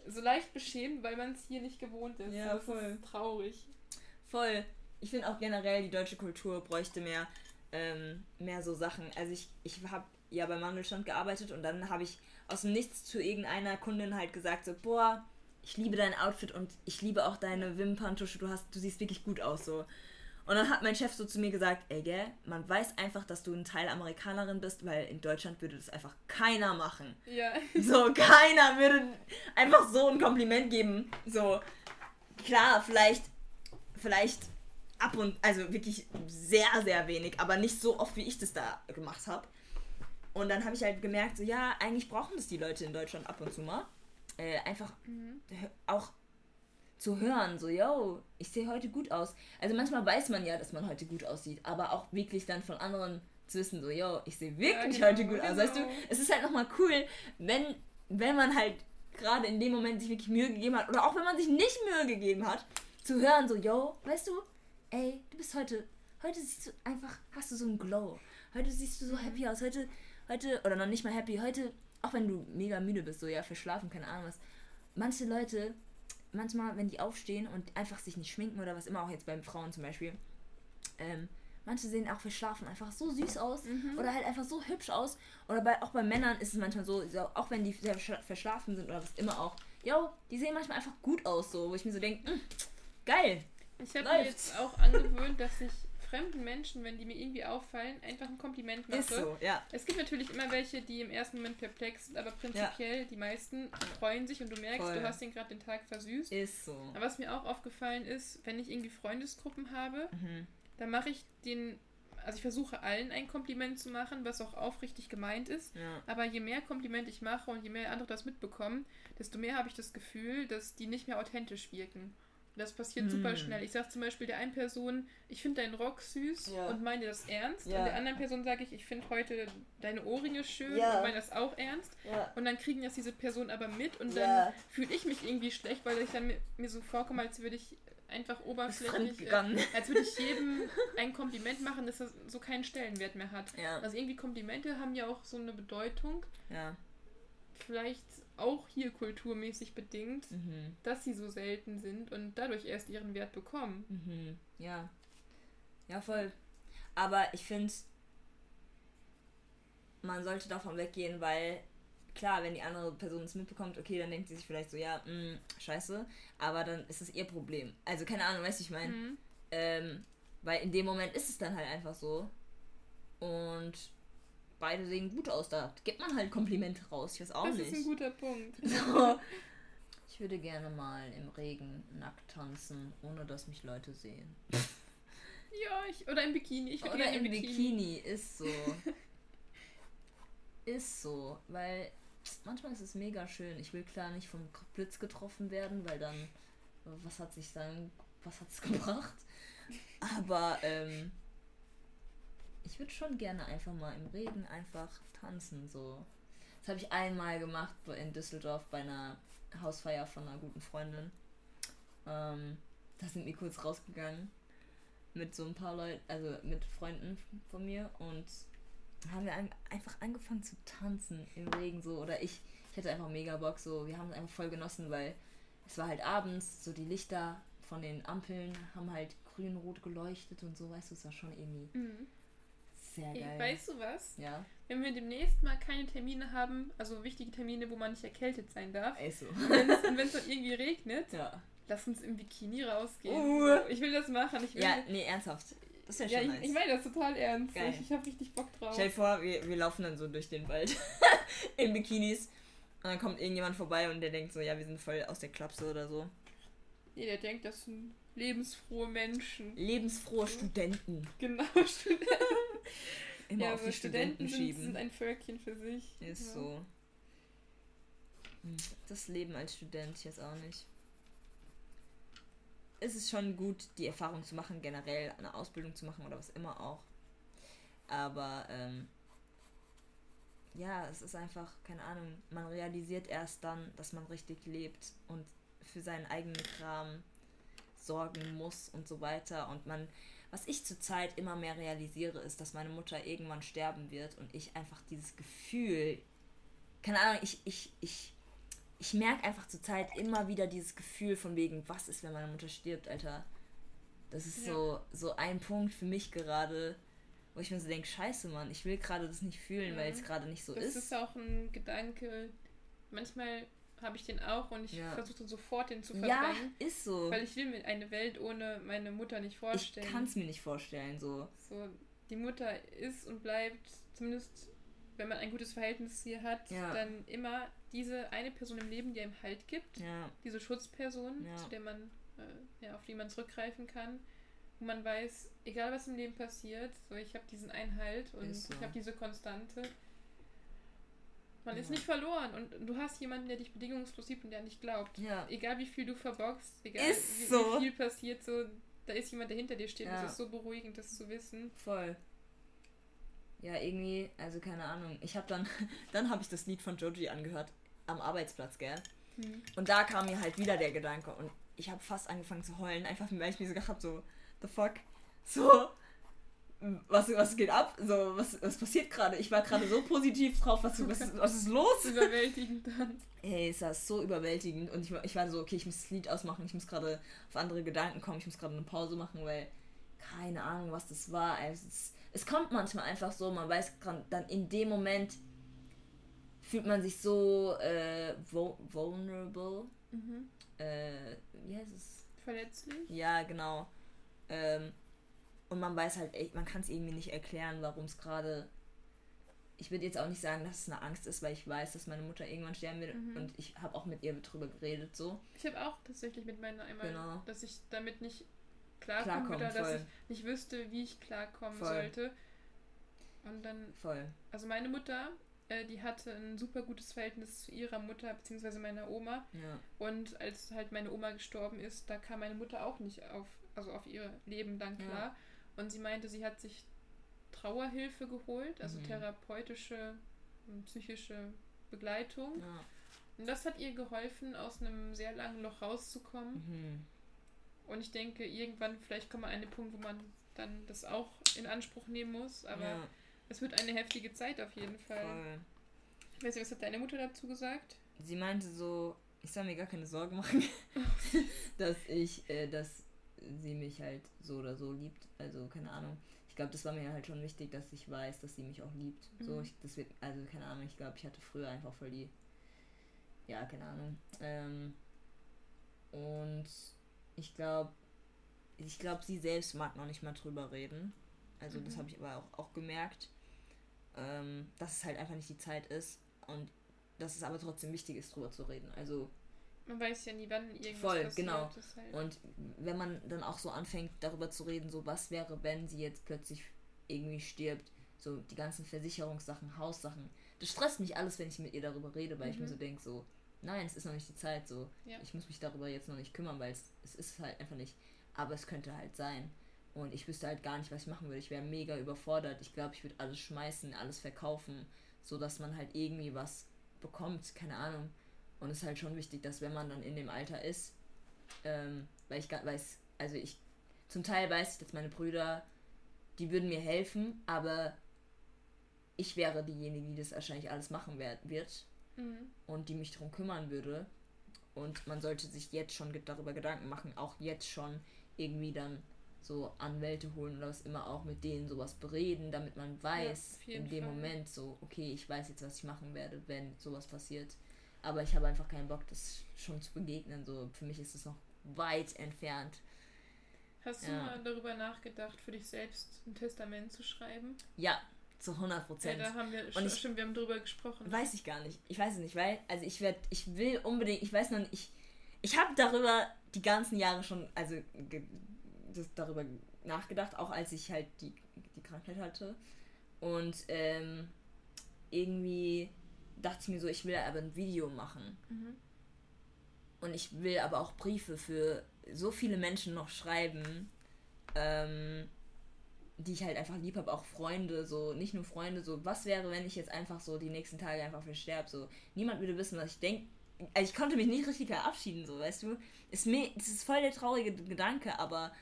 so leicht beschämt, weil man es hier nicht gewohnt ist. Ja, das voll. Ist traurig. Voll. Ich finde auch generell, die deutsche Kultur bräuchte mehr, ähm, mehr so Sachen. Also ich, ich habe ja beim Mandelstand gearbeitet und dann habe ich aus dem Nichts zu irgendeiner Kundin halt gesagt, so, boah, ich liebe dein Outfit und ich liebe auch deine Wimperntusche, du hast, du siehst wirklich gut aus so. Und dann hat mein Chef so zu mir gesagt, ey gell, man weiß einfach, dass du ein Teil Amerikanerin bist, weil in Deutschland würde das einfach keiner machen. Ja. (laughs) So, keiner würde einfach so ein Kompliment geben. So, klar, vielleicht, vielleicht ab und, also wirklich sehr, sehr wenig, aber nicht so oft, wie ich das da gemacht habe. Und dann habe ich halt gemerkt, so, ja, eigentlich brauchen das die Leute in Deutschland ab und zu mal äh, einfach mhm. auch zu hören, so, yo, ich sehe heute gut aus. Also manchmal weiß man ja, dass man heute gut aussieht, aber auch wirklich dann von anderen zu wissen, so, yo, ich sehe wirklich ja, genau, heute gut genau. aus. Weißt du, es ist halt nochmal cool, wenn, wenn man halt gerade in dem Moment sich wirklich Mühe gegeben hat oder auch wenn man sich nicht Mühe gegeben hat, zu hören, so, yo, weißt du, ey, du bist heute, heute siehst du einfach, hast du so einen Glow. Heute siehst du so mhm. happy aus. Heute, heute, oder noch nicht mal happy, heute auch wenn du mega müde bist, so ja, verschlafen, keine Ahnung was. Manche Leute, manchmal, wenn die aufstehen und einfach sich nicht schminken oder was immer, auch jetzt bei Frauen zum Beispiel, ähm, manche sehen auch für Schlafen einfach so süß aus mhm. oder halt einfach so hübsch aus. Oder bei, auch bei Männern ist es manchmal so, auch wenn die sehr verschlafen sind oder was immer auch, yo, die sehen manchmal einfach gut aus, so, wo ich mir so denke, hm, geil. Ich habe mir jetzt auch angewöhnt, dass ich fremden Menschen, wenn die mir irgendwie auffallen, einfach ein Kompliment mache. Ist so, ja. Es gibt natürlich immer welche, die im ersten Moment perplex sind, aber prinzipiell ja. die meisten freuen sich und du merkst, Voll. du hast den gerade den Tag versüßt. Ist so. Aber was mir auch aufgefallen ist, wenn ich irgendwie Freundesgruppen habe, mhm. dann mache ich den also ich versuche allen ein Kompliment zu machen, was auch aufrichtig gemeint ist. Ja. Aber je mehr Kompliment ich mache und je mehr andere das mitbekommen, desto mehr habe ich das Gefühl, dass die nicht mehr authentisch wirken. Das passiert mm. super schnell. Ich sage zum Beispiel der einen Person, ich finde deinen Rock süß ja. und meine das ernst. Ja. Und der anderen Person sage ich, ich finde heute deine Ohrringe schön ja. und meine das auch ernst. Und dann kriegen das diese Person aber mit und dann fühle ich mich irgendwie schlecht, weil ich dann mir, mir so vorkomme, als würde ich einfach oberflächlich, äh, als würde ich jedem ein Kompliment machen, dass das so keinen Stellenwert mehr hat. Also irgendwie Komplimente haben ja auch so eine Bedeutung. Ja. Vielleicht auch hier kulturmäßig bedingt, mhm. dass sie so selten sind und dadurch erst ihren Wert bekommen. Mhm. Ja. Ja, voll. Aber ich finde, man sollte davon weggehen, weil klar, wenn die andere Person es mitbekommt, okay, dann denkt sie sich vielleicht so, ja, mh, mm, scheiße, aber dann ist es ihr Problem. Also keine Ahnung, weißt du, ich meine, mhm. ähm, weil in dem Moment ist es dann halt einfach so. Und beide sehen gut aus. Da gibt man halt Komplimente raus. Ich weiß auch das nicht. Das ist ein guter Punkt. (laughs) So. Ich würde gerne mal im Regen nackt tanzen, ohne dass mich Leute sehen. (laughs) Ja, ich, oder im Bikini. Ich oder im Bikini. Bikini. Ist so. (laughs) ist so. Weil manchmal ist es mega schön. Ich will klar nicht vom Blitz getroffen werden, weil dann. Was hat sich dann. Was hat es gebracht? Aber, ähm, ich würde schon gerne einfach mal im Regen einfach tanzen. So. Das habe ich einmal gemacht in Düsseldorf bei einer Hausfeier von einer guten Freundin. Ähm, da sind wir kurz rausgegangen mit so ein paar Leuten, also mit Freunden von mir und haben wir einfach angefangen zu tanzen im Regen so oder ich, ich hatte einfach mega Bock so, wir haben es einfach voll genossen, weil es war halt abends, so die Lichter von den Ampeln haben halt grün-rot geleuchtet und so, weißt du, es war schon irgendwie mhm. Sehr geil. weißt du was? Ja. Wenn wir demnächst mal keine Termine haben, also wichtige Termine, wo man nicht erkältet sein darf, also. und wenn es dann irgendwie regnet, ja. lass uns im Bikini rausgehen. Uh. Ich will das machen. Ich will ja, nee, ernsthaft. Das ist ja schon ja, nice. ich, ich meine das total ernst. Geil. Ich, ich habe richtig Bock drauf. Stell dir vor, wir, wir laufen dann so durch den Wald (laughs) in Bikinis und dann kommt irgendjemand vorbei und der denkt so, ja, wir sind voll aus der Klapse oder so. Nee, der denkt, das sind lebensfrohe Menschen. Lebensfrohe Studenten. Genau, (laughs) Studenten. Immer ja, auf die Studenten, Studenten schieben. sind ein Völkchen für sich. Ist ja. so. Hm, das Leben als Student, weiß auch nicht. Es ist schon gut, die Erfahrung zu machen, generell eine Ausbildung zu machen oder was immer auch. Aber ähm, ja, es ist einfach, keine Ahnung, man realisiert erst dann, dass man richtig lebt und für seinen eigenen Kram sorgen muss und so weiter. Und man, was ich zurzeit immer mehr realisiere, ist, dass meine Mutter irgendwann sterben wird und ich einfach dieses Gefühl, keine Ahnung, ich, ich, ich, ich merke einfach zurzeit immer wieder dieses Gefühl von wegen, was ist, wenn meine Mutter stirbt, Alter. Das ist ja. so, so ein Punkt für mich gerade, wo ich mir so denke, scheiße, Mann, ich will gerade das nicht fühlen, ja. weil es gerade nicht so das ist. Das ist auch ein Gedanke, manchmal habe ich den auch und ich ja. versuche sofort den zu verdrängen. Ja, ist so. Weil ich will mir eine Welt ohne meine Mutter nicht vorstellen. Ich kann es mir nicht vorstellen, so. So, die Mutter ist und bleibt, zumindest wenn man ein gutes Verhältnis hier hat, ja. dann immer diese eine Person im Leben, die einem Halt gibt. Ja. Diese Schutzperson, zu der man, äh, ja, auf die man zurückgreifen kann. Wo man weiß, egal was im Leben passiert, so ich habe diesen Einhalt und so. ich habe diese Konstante. Man ja. ist nicht verloren und du hast jemanden, der dich bedingungslos liebt und der an dich glaubt. Ja. Egal wie viel du verbockst, egal wie, so. wie, viel passiert, so da ist jemand, der hinter dir steht. Ja. Das ist so beruhigend, das zu wissen. Voll. Ja, irgendwie, also keine Ahnung. Ich habe dann, (laughs) dann habe ich das Lied von Joji angehört am Arbeitsplatz, gell? Hm. Und da kam mir halt wieder der Gedanke und ich habe fast angefangen zu heulen, einfach weil ich mir so gedacht habe, so, the fuck? So, was, was geht ab? So, was, was passiert gerade? Ich war gerade so positiv drauf, was, was, was ist los? Überwältigend dann. Ey, es war so überwältigend und ich, ich war so, okay, ich muss das Lied ausmachen, ich muss gerade auf andere Gedanken kommen, ich muss gerade eine Pause machen, weil keine Ahnung, was das war. Also es, es kommt manchmal einfach so, man weiß dann in dem Moment fühlt man sich so äh, vulnerable. Mhm. Äh, wie heißt es? Verletzlich? Ja, genau. Ähm, und man weiß halt echt, man kann es irgendwie nicht erklären, warum es gerade. Ich würde jetzt auch nicht sagen, dass es eine Angst ist, weil ich weiß, dass meine Mutter irgendwann sterben wird mhm. und ich habe auch mit ihr drüber geredet so. Ich habe auch tatsächlich mit meiner einmal, genau. dass ich damit nicht klarkommen würde, dass voll. ich nicht wüsste, wie ich klarkommen voll. sollte. Und dann. Voll. Also meine Mutter, äh, die hatte ein super gutes Verhältnis zu ihrer Mutter bzw. meiner Oma. Ja. Und als halt meine Oma gestorben ist, da kam meine Mutter auch nicht auf, also auf ihr Leben dann klar. Ja. Und sie meinte, sie hat sich Trauerhilfe geholt, also mhm. therapeutische, psychische Begleitung. Ja. Und das hat ihr geholfen, aus einem sehr langen Loch rauszukommen. Mhm. Und ich denke, irgendwann vielleicht kommt mal ein Punkt, wo man dann das auch in Anspruch nehmen muss. Aber ja. es wird eine heftige Zeit auf jeden Fall. Voll. Ich weiß nicht, was hat deine Mutter dazu gesagt? Sie meinte so, ich soll mir gar keine Sorgen machen, (laughs) dass ich, äh, dass sie mich halt so oder so liebt. Also, keine Ahnung. Ich glaube, das war mir halt schon wichtig, dass ich weiß, dass sie mich auch liebt. Mhm. So, ich, das wird, also keine Ahnung, ich glaube, ich hatte früher einfach voll die. Ja, keine Ahnung. Ähm, und ich glaube, ich glaube, sie selbst mag noch nicht mal drüber reden. Also, mhm. das habe ich aber auch, auch gemerkt. Ähm, dass es halt einfach nicht die Zeit ist und dass es aber trotzdem wichtig ist, drüber zu reden. Also, man weiß ja nie, wann irgendwas Voll, passiert. genau. Halt und wenn man dann auch so anfängt, darüber zu reden, so was wäre, wenn sie jetzt plötzlich irgendwie stirbt, so die ganzen Versicherungssachen, Haussachen. Das stresst mich alles, wenn ich mit ihr darüber rede, weil mhm. ich mir mhm. so denke, so, nein, es ist noch nicht die Zeit, so, ja. ich muss mich darüber jetzt noch nicht kümmern, weil es, es ist halt einfach nicht. Aber es könnte halt sein. Und ich wüsste halt gar nicht, was ich machen würde. Ich wäre mega überfordert. Ich glaube, ich würde alles schmeißen, alles verkaufen, so dass man halt irgendwie was bekommt, keine Ahnung. Und es ist halt schon wichtig, dass wenn man dann in dem Alter ist, ähm, weil ich weiß, also ich, zum Teil weiß ich, dass meine Brüder, die würden mir helfen, aber ich wäre diejenige, die das wahrscheinlich alles machen wird mhm. und die mich darum kümmern würde. Und man sollte sich jetzt schon darüber Gedanken machen, auch jetzt schon irgendwie dann so Anwälte holen oder was immer auch mit denen sowas bereden, damit man weiß ja, in dem Fall. Moment so, okay, ich weiß jetzt, was ich machen werde, wenn sowas passiert. Aber ich habe einfach keinen Bock, das schon zu begegnen. So, für mich ist es noch weit entfernt. Hast du ja. mal darüber nachgedacht, für dich selbst ein Testament zu schreiben? Ja, zu 100 Prozent. Ja, da haben wir, Und ich, stimmt, wir haben darüber gesprochen. Weiß ich gar nicht. Ich weiß es nicht, weil, also ich werde, ich will unbedingt, ich weiß noch nicht, ich, ich habe darüber die ganzen Jahre schon, also das, darüber nachgedacht, auch als ich halt die, die Krankheit hatte. Und ähm, irgendwie dachte ich mir so, ich will aber ein Video machen. Mhm. Und ich will aber auch Briefe für so viele Menschen noch schreiben, ähm, die ich halt einfach lieb habe, auch Freunde, so, nicht nur Freunde, so, was wäre, wenn ich jetzt einfach so die nächsten Tage einfach versterbe, so, niemand würde wissen, was ich denke. Also ich konnte mich nicht richtig verabschieden, so, weißt du? Ist mir, das ist voll der traurige Gedanke, aber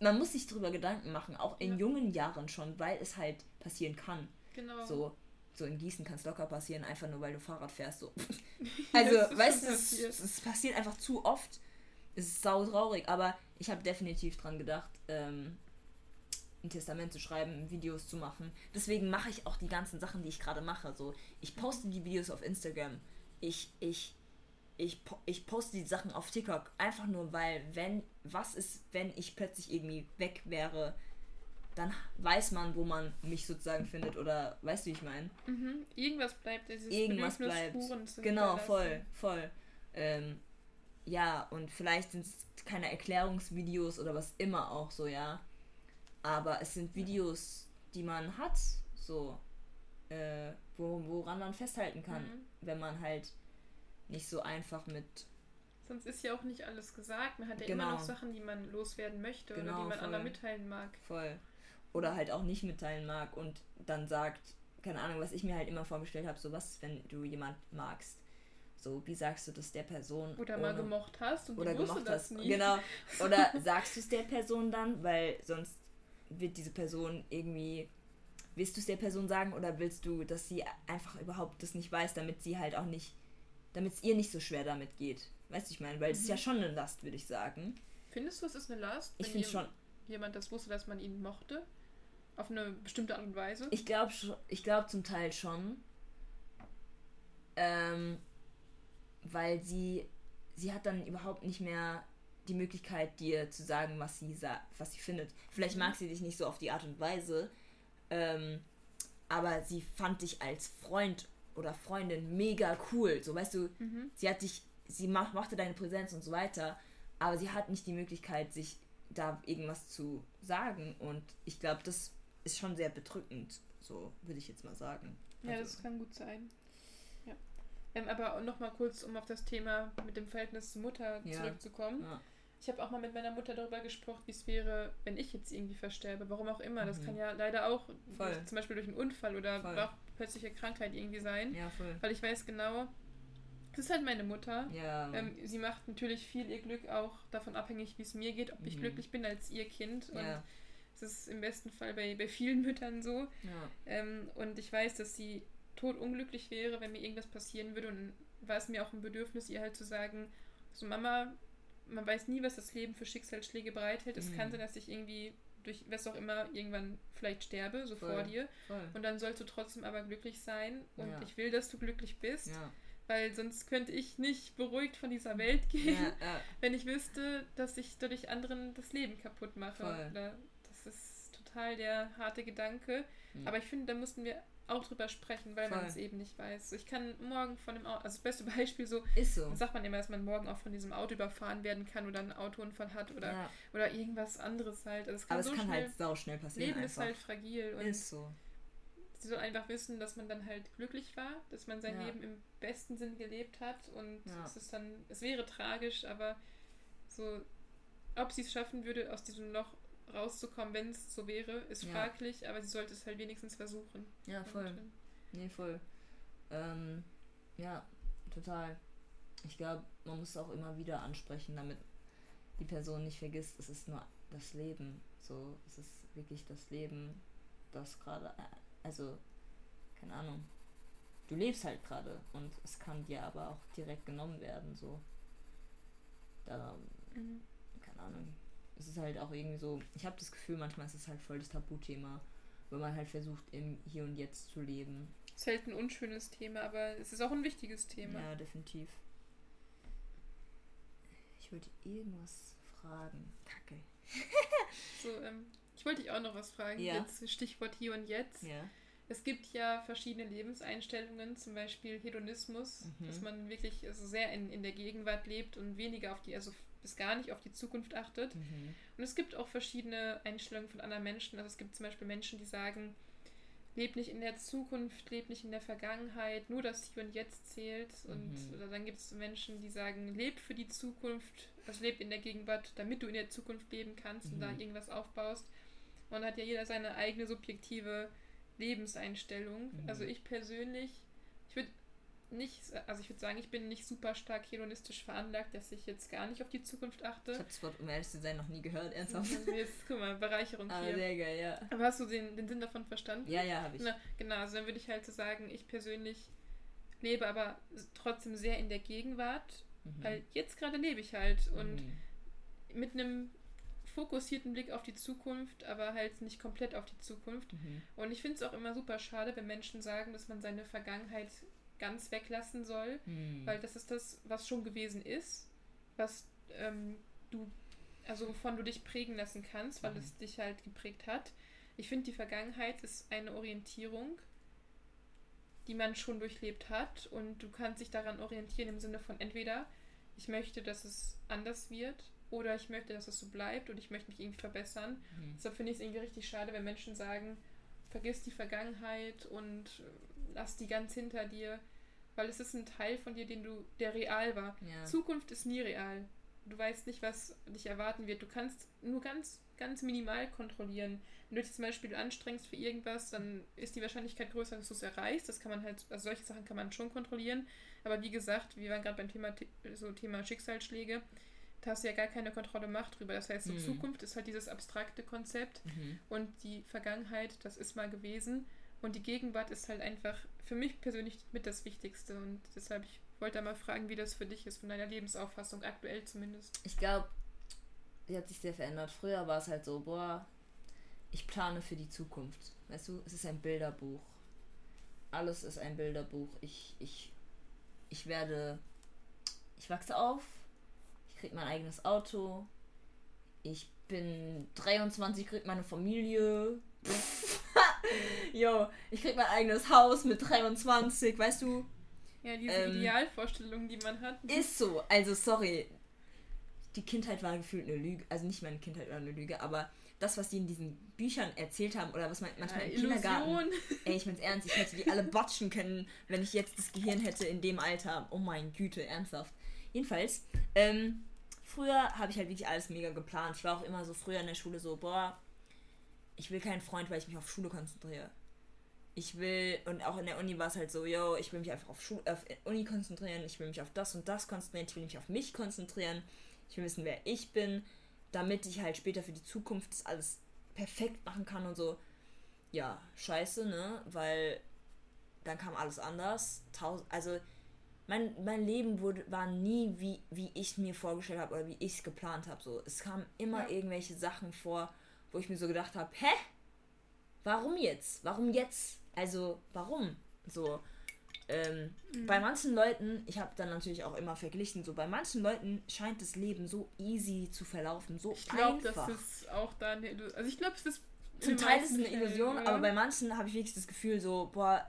man muss sich darüber Gedanken machen, auch in ja. jungen Jahren schon, weil es halt passieren kann. Genau. So, so in Gießen kann es locker passieren, einfach nur weil du Fahrrad fährst. So. (laughs) Also, weißt du, es, es, passiert einfach zu oft. Es ist sau traurig, aber ich habe definitiv dran gedacht, ähm, ein Testament zu schreiben, Videos zu machen. Deswegen mache ich auch die ganzen Sachen, die ich gerade mache. So, ich poste die Videos auf Instagram. Ich, ich, ich, ich poste die Sachen auf TikTok. Einfach nur, weil, wenn, was ist, wenn ich plötzlich irgendwie weg wäre, dann weiß man, wo man mich sozusagen findet oder weißt du, wie ich meine? Mhm. Irgendwas bleibt, dieses Irgendwas bleibt. Genau, voll, voll. Ähm, ja, und vielleicht sind es keine Erklärungsvideos oder was immer auch so, ja. Aber es sind Videos, die man hat, so, äh, wo, woran man festhalten kann, mhm. wenn man halt nicht so einfach mit Sonst ist ja auch nicht alles gesagt. Man hat ja genau. immer noch Sachen, die man loswerden möchte genau, oder die man voll. anderen mitteilen mag. Voll oder halt auch nicht mitteilen mag und dann sagt, keine Ahnung, was ich mir halt immer vorgestellt habe, so was, wenn du jemand magst. So, wie sagst du das der Person? Oder ohne, mal gemocht hast und oder gemocht hast. Nie. Genau. (laughs) Oder sagst du es der Person dann, weil sonst wird diese Person irgendwie. Willst du es der Person sagen oder willst du, dass sie einfach überhaupt das nicht weiß, damit sie halt auch nicht. damit es ihr nicht so schwer damit geht? Weißt du, ich meine? Weil es mhm. ist ja mhm. schon eine Last, würde ich sagen. Findest du, es ist eine Last? Ich finde schon jemand das wusste, dass man ihn mochte? Auf eine bestimmte Art und Weise? Ich glaube ich glaub zum Teil schon. Ähm, weil sie, sie hat dann überhaupt nicht mehr die Möglichkeit, dir zu sagen, was sie, was sie findet. Vielleicht mhm. mag sie dich nicht so auf die Art und Weise, ähm, aber sie fand dich als Freund oder Freundin mega cool. So, weißt du, mhm. sie hat dich, sie mach, mochte deine Präsenz und so weiter, aber sie hat nicht die Möglichkeit, sich da irgendwas zu sagen. Und ich glaube, das ist schon sehr bedrückend, so würde ich jetzt mal sagen. Ja, also, das kann gut sein. Ja. Ähm, aber nochmal kurz, um auf das Thema mit dem Verhältnis zur Mutter ja. zurückzukommen. Ja. Ich habe auch mal mit meiner Mutter darüber gesprochen, wie es wäre, wenn ich jetzt irgendwie versterbe. Warum auch immer. Das mhm. kann ja leider auch durch, zum Beispiel durch einen Unfall oder auch plötzliche Krankheit irgendwie sein. Ja, voll. Weil ich weiß genau, das ist halt meine Mutter. Ja. Ähm, sie macht natürlich viel ihr Glück auch davon abhängig, wie es mir geht, ob mhm. ich glücklich bin als ihr Kind. Und ja. Es ist im besten Fall bei, bei vielen Müttern so. Ja. Ähm, und ich weiß, dass sie totunglücklich wäre, wenn mir irgendwas passieren würde. Und war es mir auch ein Bedürfnis, ihr halt zu sagen, so Mama, man weiß nie, was das Leben für Schicksalsschläge bereithält. Es mhm. kann sein, dass ich irgendwie durch was auch immer irgendwann vielleicht sterbe, so Voll. vor dir. Voll. Und dann sollst du trotzdem aber glücklich sein. Und ja. ich will, dass du glücklich bist. Ja. Weil sonst könnte ich nicht beruhigt von dieser Welt gehen, ja, wenn ich wüsste, dass ich dadurch anderen das Leben kaputt mache. Voll. Das ist total der harte Gedanke. Mhm. Aber ich finde, da mussten wir auch drüber sprechen, weil Voll. man es eben nicht weiß. Ich kann morgen von dem Auto, also das beste (laughs) Beispiel so, ist so. sagt man immer, dass man morgen auch von diesem Auto überfahren werden kann oder einen Autounfall hat oder, ja. oder irgendwas anderes halt. Also es kann Aber so es kann schnell, halt sau schnell passieren. Leben einfach. ist halt fragil und ist so. Sie soll einfach wissen, dass man dann halt glücklich war, dass man sein ja. Leben im besten Sinn gelebt hat und ja. es ist dann, es wäre tragisch, aber so, ob sie es schaffen würde, aus diesem Loch rauszukommen, wenn es so wäre, ist ja. fraglich, aber sie sollte es halt wenigstens versuchen. Ja, voll. Nee, voll. Ähm, ja, total. Ich glaube, man muss es auch immer wieder ansprechen, damit die Person nicht vergisst, es ist nur das Leben. So, es ist wirklich das Leben, das gerade, äh, also, keine Ahnung. Du lebst halt gerade und es kann dir aber auch direkt genommen werden, so. Da, mhm. keine Ahnung es ist halt auch irgendwie so, ich habe das Gefühl, manchmal ist es halt voll das Tabuthema, wenn man halt versucht, im Hier und Jetzt zu leben. Es ist halt ein unschönes Thema, aber es ist auch ein wichtiges Thema. Ja, definitiv. Ich wollte irgendwas fragen. Kacke. (laughs) so, ähm, ich wollte dich auch noch was fragen. Ja. Jetzt Stichwort Hier und Jetzt. Ja. Es gibt ja verschiedene Lebenseinstellungen, zum Beispiel Hedonismus, mhm. dass man wirklich also sehr in, in der Gegenwart lebt und weniger auf die, also bis gar nicht auf die Zukunft achtet. Mhm. Und es gibt auch verschiedene Einstellungen von anderen Menschen. Also es gibt zum Beispiel Menschen, die sagen, leb nicht in der Zukunft, leb nicht in der Vergangenheit, nur das Hier und Jetzt zählt. Und mhm. dann gibt es Menschen, die sagen, leb für die Zukunft, also leb in der Gegenwart, damit du in der Zukunft leben kannst mhm. und da mhm. irgendwas aufbaust. Und da hat ja jeder seine eigene subjektive Lebenseinstellung. Mhm. Also ich persönlich, ich würde nicht, also ich würde sagen, ich bin nicht super stark hedonistisch veranlagt, dass ich jetzt gar nicht auf die Zukunft achte. Ich habe das Wort, um ehrlich zu sein, noch nie gehört, ernsthaft. (laughs) Jetzt, guck mal, Bereicherung ah, hier. sehr geil, ja. Aber hast du den, den Sinn davon verstanden? Ja, ja, habe ich. Na, genau, also dann würde ich halt so sagen, ich persönlich lebe aber trotzdem sehr in der Gegenwart, mhm. weil jetzt gerade lebe ich halt und mhm. mit einem fokussierten Blick auf die Zukunft, aber halt nicht komplett auf die Zukunft. Mhm. Und ich finde es auch immer super schade, wenn Menschen sagen, dass man seine Vergangenheit ganz weglassen soll, hm. weil das ist das, was schon gewesen ist, was ähm, du, also wovon du dich prägen lassen kannst, weil mhm. es dich halt geprägt hat. Ich finde, die Vergangenheit ist eine Orientierung, die man schon durchlebt hat und du kannst dich daran orientieren im Sinne von entweder ich möchte, dass es anders wird oder ich möchte, dass es so bleibt und ich möchte mich irgendwie verbessern. Mhm. Deshalb finde ich es irgendwie richtig schade, wenn Menschen sagen, vergiss die Vergangenheit und lass die ganz hinter dir, weil es ist ein Teil von dir, den du, der real war. Ja. Zukunft ist nie real. Du weißt nicht, was dich erwarten wird. Du kannst nur ganz, ganz minimal kontrollieren. Wenn du dich zum Beispiel anstrengst für irgendwas, dann ist die Wahrscheinlichkeit größer, dass du es erreichst. Das kann man halt, also solche Sachen kann man schon kontrollieren. Aber wie gesagt, wir waren gerade beim Thema, so Thema Schicksalsschläge. Da hast du ja gar keine Kontrolle Macht drüber. Das heißt, so mhm. Zukunft ist halt dieses abstrakte Konzept mhm. und die Vergangenheit, das ist mal gewesen. Und die Gegenwart ist halt einfach für mich persönlich mit das Wichtigste. Und deshalb, ich wollte mal fragen, wie das für dich ist, von deiner Lebensauffassung, aktuell zumindest. Ich glaube, sie hat sich sehr verändert. Früher war es halt so, boah, ich plane für die Zukunft. Weißt du, es ist ein Bilderbuch. Alles ist ein Bilderbuch. Ich, ich, ich werde, ich wachse auf, ich krieg mein eigenes Auto, ich bin 23, krieg meine Familie. (laughs) (laughs) Jo, ich krieg mein eigenes Haus mit 23, weißt du? Ja, diese ähm, Idealvorstellung, die man hat. Ist so. Also, sorry. Die Kindheit war gefühlt eine Lüge. Also nicht meine Kindheit war eine Lüge, aber das, was die in diesen Büchern erzählt haben oder was man manchmal ja, im Kindergarten. Ey, ich bin's ernst, ich hätte die alle batschen können, wenn ich jetzt das Gehirn hätte in dem Alter. Oh mein Güte, ernsthaft. Jedenfalls, ähm, früher habe ich halt wirklich alles mega geplant. Ich war auch immer so früher in der Schule so, boah, ich will keinen Freund, weil ich mich auf Schule konzentriere. Ich will, und auch in der Uni war es halt so, yo, ich will mich einfach auf, Schule, auf Uni konzentrieren, ich will mich auf das und das konzentrieren, ich will mich auf mich konzentrieren, ich will wissen, wer ich bin, damit ich halt später für die Zukunft das alles perfekt machen kann und so. Ja, scheiße, ne? Weil dann kam alles anders. Tausend, also mein, mein Leben wurde, war nie wie, wie ich mir vorgestellt habe oder wie ich es geplant habe. So, es kamen immer ja. irgendwelche Sachen vor, wo ich mir so gedacht habe, hä? Warum jetzt? Warum jetzt? Also, warum? So, ähm, mhm. bei manchen Leuten, ich habe dann natürlich auch immer verglichen, so bei manchen Leuten scheint das Leben so easy zu verlaufen, so ich glaub, einfach. Ich glaube, das ist auch da eine Illusion. Also ich glaube, es ist zum Teil ist es eine Illusion, Fällen, aber bei manchen habe ich wirklich das Gefühl so, boah,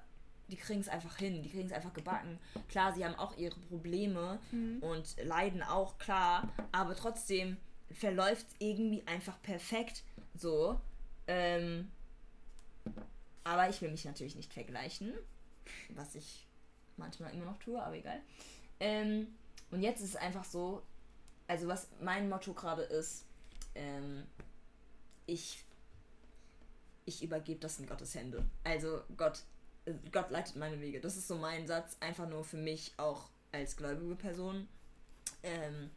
die kriegen es einfach hin, die kriegen es einfach gebacken. Klar, sie haben auch ihre Probleme mhm. und leiden auch, klar, aber trotzdem verläuft es irgendwie einfach perfekt so. Ähm, aber ich will mich natürlich nicht vergleichen, was ich manchmal immer noch tue, aber egal. Ähm, und jetzt ist es einfach so, also was mein Motto gerade ist, ähm, ich, ich übergebe das in Gottes Hände. Also Gott, Gott leitet meine Wege. Das ist so mein Satz, einfach nur für mich auch als gläubige Person, ähm,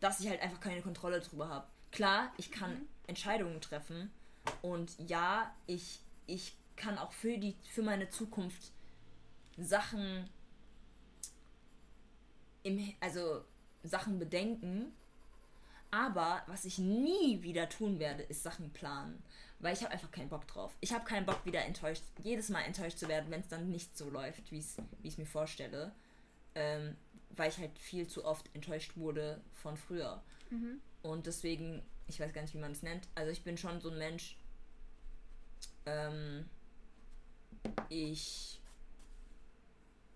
dass ich halt einfach keine Kontrolle drüber habe. Klar, ich kann mhm. Entscheidungen treffen und ja, ich, ich kann auch für die für meine Zukunft Sachen im also Sachen bedenken, aber was ich nie wieder tun werde, ist Sachen planen, weil ich habe einfach keinen Bock drauf. Ich habe keinen Bock wieder enttäuscht, jedes Mal enttäuscht zu werden, wenn es dann nicht so läuft, wie ich es mir vorstelle, ähm, weil ich halt viel zu oft enttäuscht wurde von früher. Mhm. Und deswegen, ich weiß gar nicht, wie man es nennt. Also ich bin schon so ein Mensch. Ähm, ich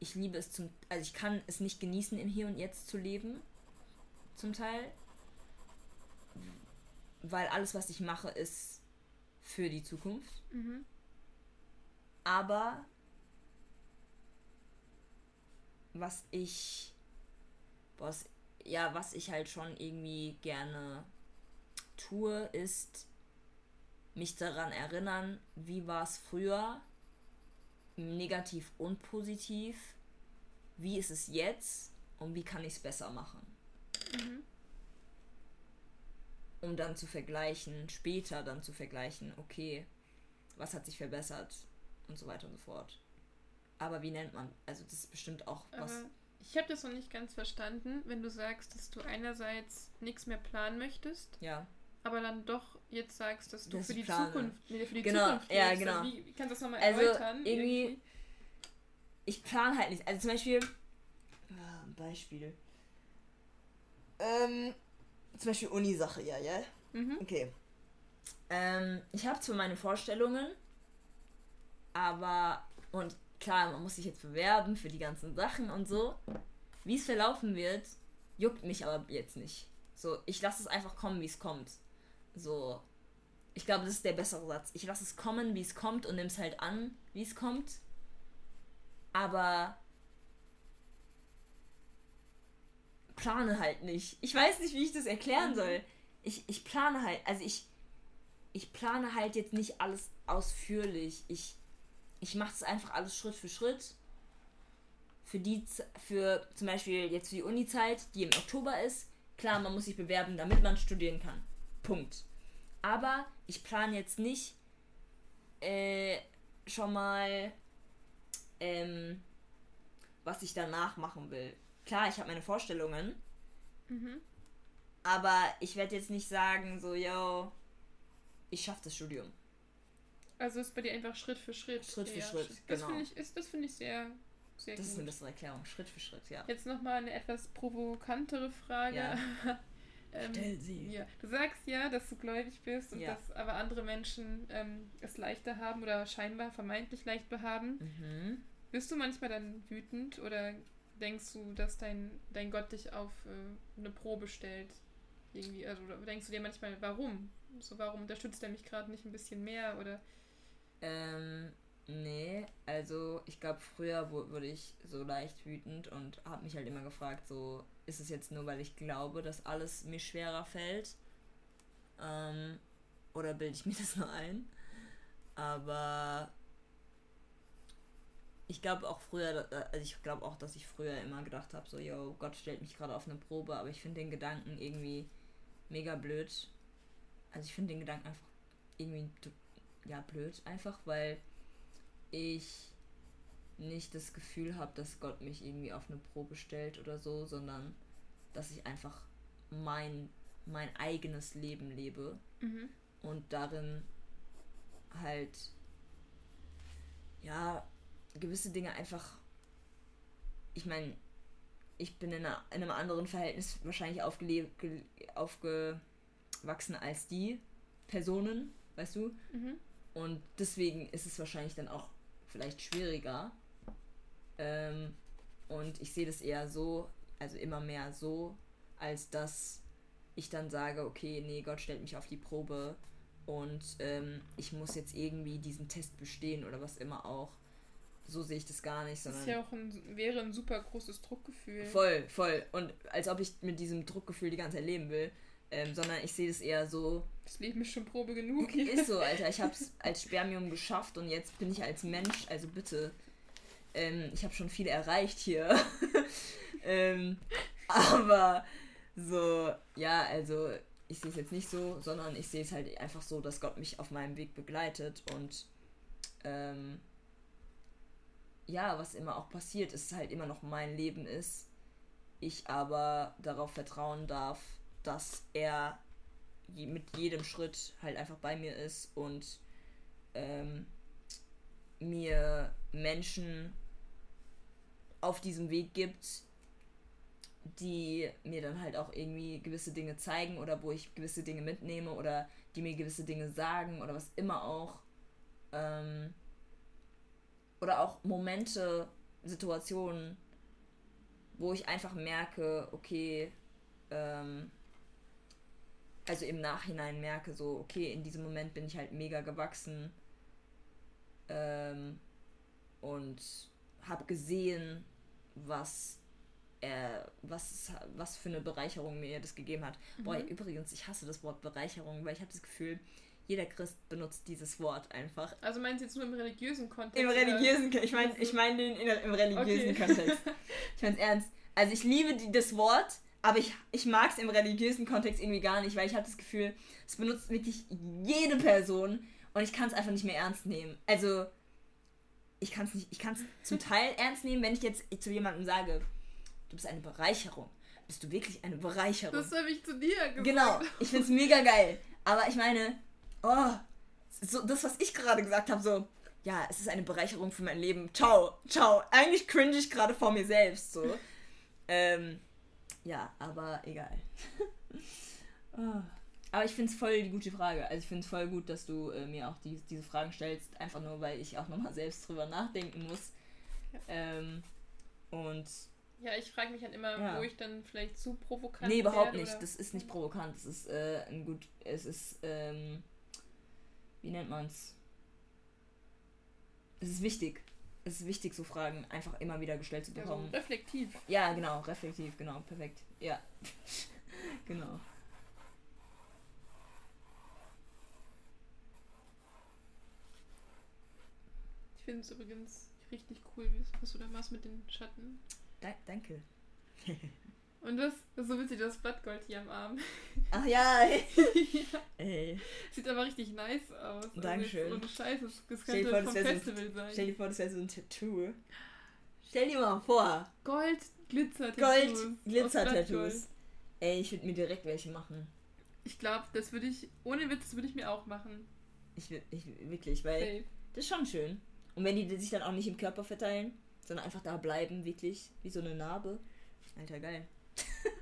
ich liebe es zum, also ich kann es nicht genießen, im Hier und Jetzt zu leben, zum Teil, weil alles, was ich mache, ist für die Zukunft. Mhm. Aber was ich, was, ja, was ich halt schon irgendwie gerne tue, ist mich daran erinnern, wie war es früher negativ und positiv. Wie ist es jetzt und wie kann ich es besser machen? Mhm. Um dann zu vergleichen, später dann zu vergleichen, okay, was hat sich verbessert und so weiter und so fort. Aber wie nennt man? Also das ist bestimmt auch was. Aber ich habe das noch nicht ganz verstanden, wenn du sagst, dass du einerseits nichts mehr planen möchtest. Ja. Aber dann doch jetzt sagst, dass du das für die plane. Zukunft, nee, für die genau, Zukunft ja, lebst. genau. Also wie, kannst du das nochmal also erläutern? Irgendwie, irgendwie, ich plane halt nicht. Also zum Beispiel, ah, ein Beispiel. Ähm, zum Beispiel Uni-Sache, ja, ja? Mhm. Okay. Ähm, ich habe zwar meine Vorstellungen, aber, und klar, man muss sich jetzt bewerben für die ganzen Sachen und so. Wie es verlaufen wird, juckt mich aber jetzt nicht. So, ich lasse es einfach kommen, wie es kommt. So, ich glaube, das ist der bessere Satz. Ich lasse es kommen, wie es kommt und nimm es halt an, wie es kommt. Aber plane halt nicht. Ich weiß nicht, wie ich das erklären soll. Ich, ich plane halt, also ich, ich plane halt jetzt nicht alles ausführlich. Ich, ich mache es einfach alles Schritt für Schritt. Für die, für zum Beispiel jetzt für die Uni-Zeit, die im Oktober ist, klar, man muss sich bewerben, damit man studieren kann. Punkt. Aber ich plane jetzt nicht äh, schon mal, ähm, was ich danach machen will. Klar, ich habe meine Vorstellungen. Mhm. Aber ich werde jetzt nicht sagen, so, yo, ich schaffe das Studium. Also ist bei dir einfach Schritt für Schritt. Schritt für eher. Schritt, Das genau. finde ich, ist- das finde ich sehr, sehr Das ist eine gut. bessere Erklärung. Schritt für Schritt, ja. Jetzt nochmal eine etwas provokantere Frage. Ja. (laughs) ähm, Stell sie. ja. Du sagst ja, dass du gläubig bist und Ja. dass aber andere Menschen ähm, es leichter haben oder scheinbar vermeintlich leichter haben. Mhm. Bist du manchmal dann wütend oder denkst du, dass dein, dein Gott dich auf äh, eine Probe stellt? Irgendwie, also oder denkst du dir manchmal, warum? So, warum unterstützt er mich gerade nicht ein bisschen mehr? Oder Ähm, nee, also ich glaube, früher wu- wurde ich so leicht wütend und habe mich halt immer gefragt, so, ist es jetzt nur, weil ich glaube, dass alles mir schwerer fällt? Ähm, oder bilde ich mir (laughs) das nur ein? Aber ich glaube auch früher, äh, also ich glaube auch, dass ich früher immer gedacht habe, so, yo, Gott stellt mich gerade auf eine Probe, aber ich finde den Gedanken irgendwie mega blöd. Also ich finde den Gedanken einfach irgendwie ja blöd einfach, weil ich nicht das Gefühl habe, dass Gott mich irgendwie auf eine Probe stellt oder so, sondern dass ich einfach mein mein eigenes Leben lebe und darin halt ja gewisse Dinge einfach ich meine ich bin in, einer, in einem anderen Verhältnis wahrscheinlich aufgewachsen als die Personen, weißt du? Mhm. Und deswegen ist es wahrscheinlich dann auch vielleicht schwieriger. Ähm, und ich sehe das eher so, also immer mehr so, als dass ich dann sage, okay, nee, Gott stellt mich auf die Probe und ähm, ich muss jetzt irgendwie diesen Test bestehen oder was immer auch. So sehe ich das gar nicht, das sondern ist ja auch ein, wäre ein super großes Druckgefühl. voll, voll. Und als ob ich mit diesem Druckgefühl die ganze Zeit leben will. Ähm, sondern ich sehe das eher so, Das Leben ist schon Probe genug. Ist so, Alter. Ich (laughs) hab's als Spermium geschafft und jetzt bin ich als Mensch, also bitte. Ähm, ich habe schon viel erreicht hier. (laughs) ähm, aber so, ja, also ich sehe es jetzt nicht so, sondern ich sehe es halt einfach so, dass Gott mich auf meinem Weg begleitet und ähm, ja, was immer auch passiert, ist halt immer noch mein Leben ist. Ich aber darauf vertrauen darf, dass er mit jedem Schritt halt einfach bei mir ist und ähm, mir Menschen auf diesem Weg gibt, die mir dann halt auch irgendwie gewisse Dinge zeigen oder wo ich gewisse Dinge mitnehme oder die mir gewisse Dinge sagen oder was immer auch. Ähm, oder auch Momente, Situationen, wo ich einfach merke, okay, ähm, also im Nachhinein merke, so, okay, in diesem Moment bin ich halt mega gewachsen ähm, und habe gesehen, was er, was, was für eine Bereicherung mir das gegeben hat. Boah, Mhm. übrigens, ich hasse das Wort Bereicherung, weil ich habe das Gefühl, jeder Christ benutzt dieses Wort einfach. Also meinst du jetzt nur im religiösen Kontext? Im religiösen, ich meine ich mein den in, im religiösen Okay. Kontext. (laughs) Ich meine ernst. Also ich liebe die, das Wort, aber ich, ich mag es im religiösen Kontext irgendwie gar nicht, weil ich habe das Gefühl, es benutzt wirklich jede Person und ich kann es einfach nicht mehr ernst nehmen. Also ich kann es nicht, ich kann es zum Teil ernst nehmen, wenn ich jetzt zu jemandem sage, du bist eine Bereicherung. Bist du wirklich eine Bereicherung? Das habe ich zu dir gesagt. Genau, ich finde es mega geil. Aber ich meine, oh, so das, was ich gerade gesagt habe, so, ja, es ist eine Bereicherung für mein Leben. Ciao, ciao. Eigentlich cringe ich gerade vor mir selbst, so. Ähm, ja, aber egal. oh. (laughs) Aber ich finde es voll die gute Frage. Also ich finde es voll gut, dass du äh, mir auch die, diese Fragen stellst. Einfach nur, weil ich auch nochmal selbst drüber nachdenken muss. Ja. Ähm, und Ja, ich frage mich dann immer, Ja. wo ich dann vielleicht zu provokant Nee, überhaupt werde, nicht. oder- Das ist nicht provokant. Das ist äh, ein gut. Es ist, ähm, wie nennt man's? Es ist wichtig. Es ist wichtig, so Fragen einfach immer wieder gestellt zu bekommen. reflektiv. Ja, genau, reflektiv, genau, perfekt. Ja. (laughs) genau. Ich finde es übrigens richtig cool, was du da machst mit den Schatten. Da danke. (laughs) Und das, das ist so witzig, das Blattgold hier am Arm. Ach (laughs) ja, ey. Sieht aber richtig nice aus. Also Dankeschön. jetzt Ohne Scheiß, das, das Stell dir könnte vor, vom das wär so ein- Festival sein. Stell dir vor, das wäre so ein Tattoo. Stell dir mal vor. Gold, Glitzer, Gold, Glitzer-Tattoos. Ey, ich würde mir direkt welche machen. Ich glaube, das würde ich, ohne Witz, das würde ich mir auch machen. Ich, ich wirklich, weil Safe. das ist schon schön. Und wenn die sich dann auch nicht im Körper verteilen, sondern einfach da bleiben, wirklich, wie so eine Narbe. Alter, geil. (laughs)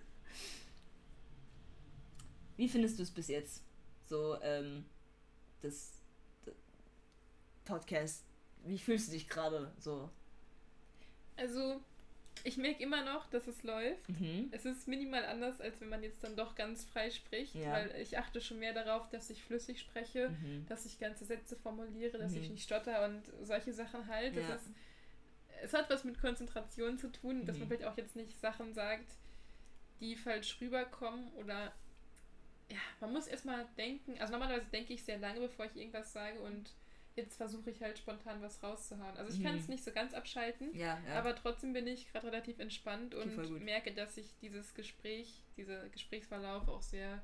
wie findest du es bis jetzt? So, ähm, das, das Podcast. Wie fühlst du dich gerade so? Also, ich merke immer noch, dass es läuft. Mhm. Es ist minimal anders, als wenn man jetzt dann doch ganz frei spricht, Ja. weil ich achte schon mehr darauf, dass ich flüssig spreche, Mhm. dass ich ganze Sätze formuliere, dass Mhm. ich nicht stotter und solche Sachen halt. Ja. ist, es hat was mit Konzentration zu tun, dass man Mhm. vielleicht auch jetzt nicht Sachen sagt, die falsch rüberkommen oder ja, man muss erstmal denken, also normalerweise denke ich sehr lange, bevor ich irgendwas sage und jetzt versuche ich halt spontan was rauszuhauen. Also ich kann Mhm. es nicht so ganz abschalten, Ja, ja. aber trotzdem bin ich gerade relativ entspannt und merke, dass sich dieses Gespräch, dieser Gesprächsverlauf auch sehr,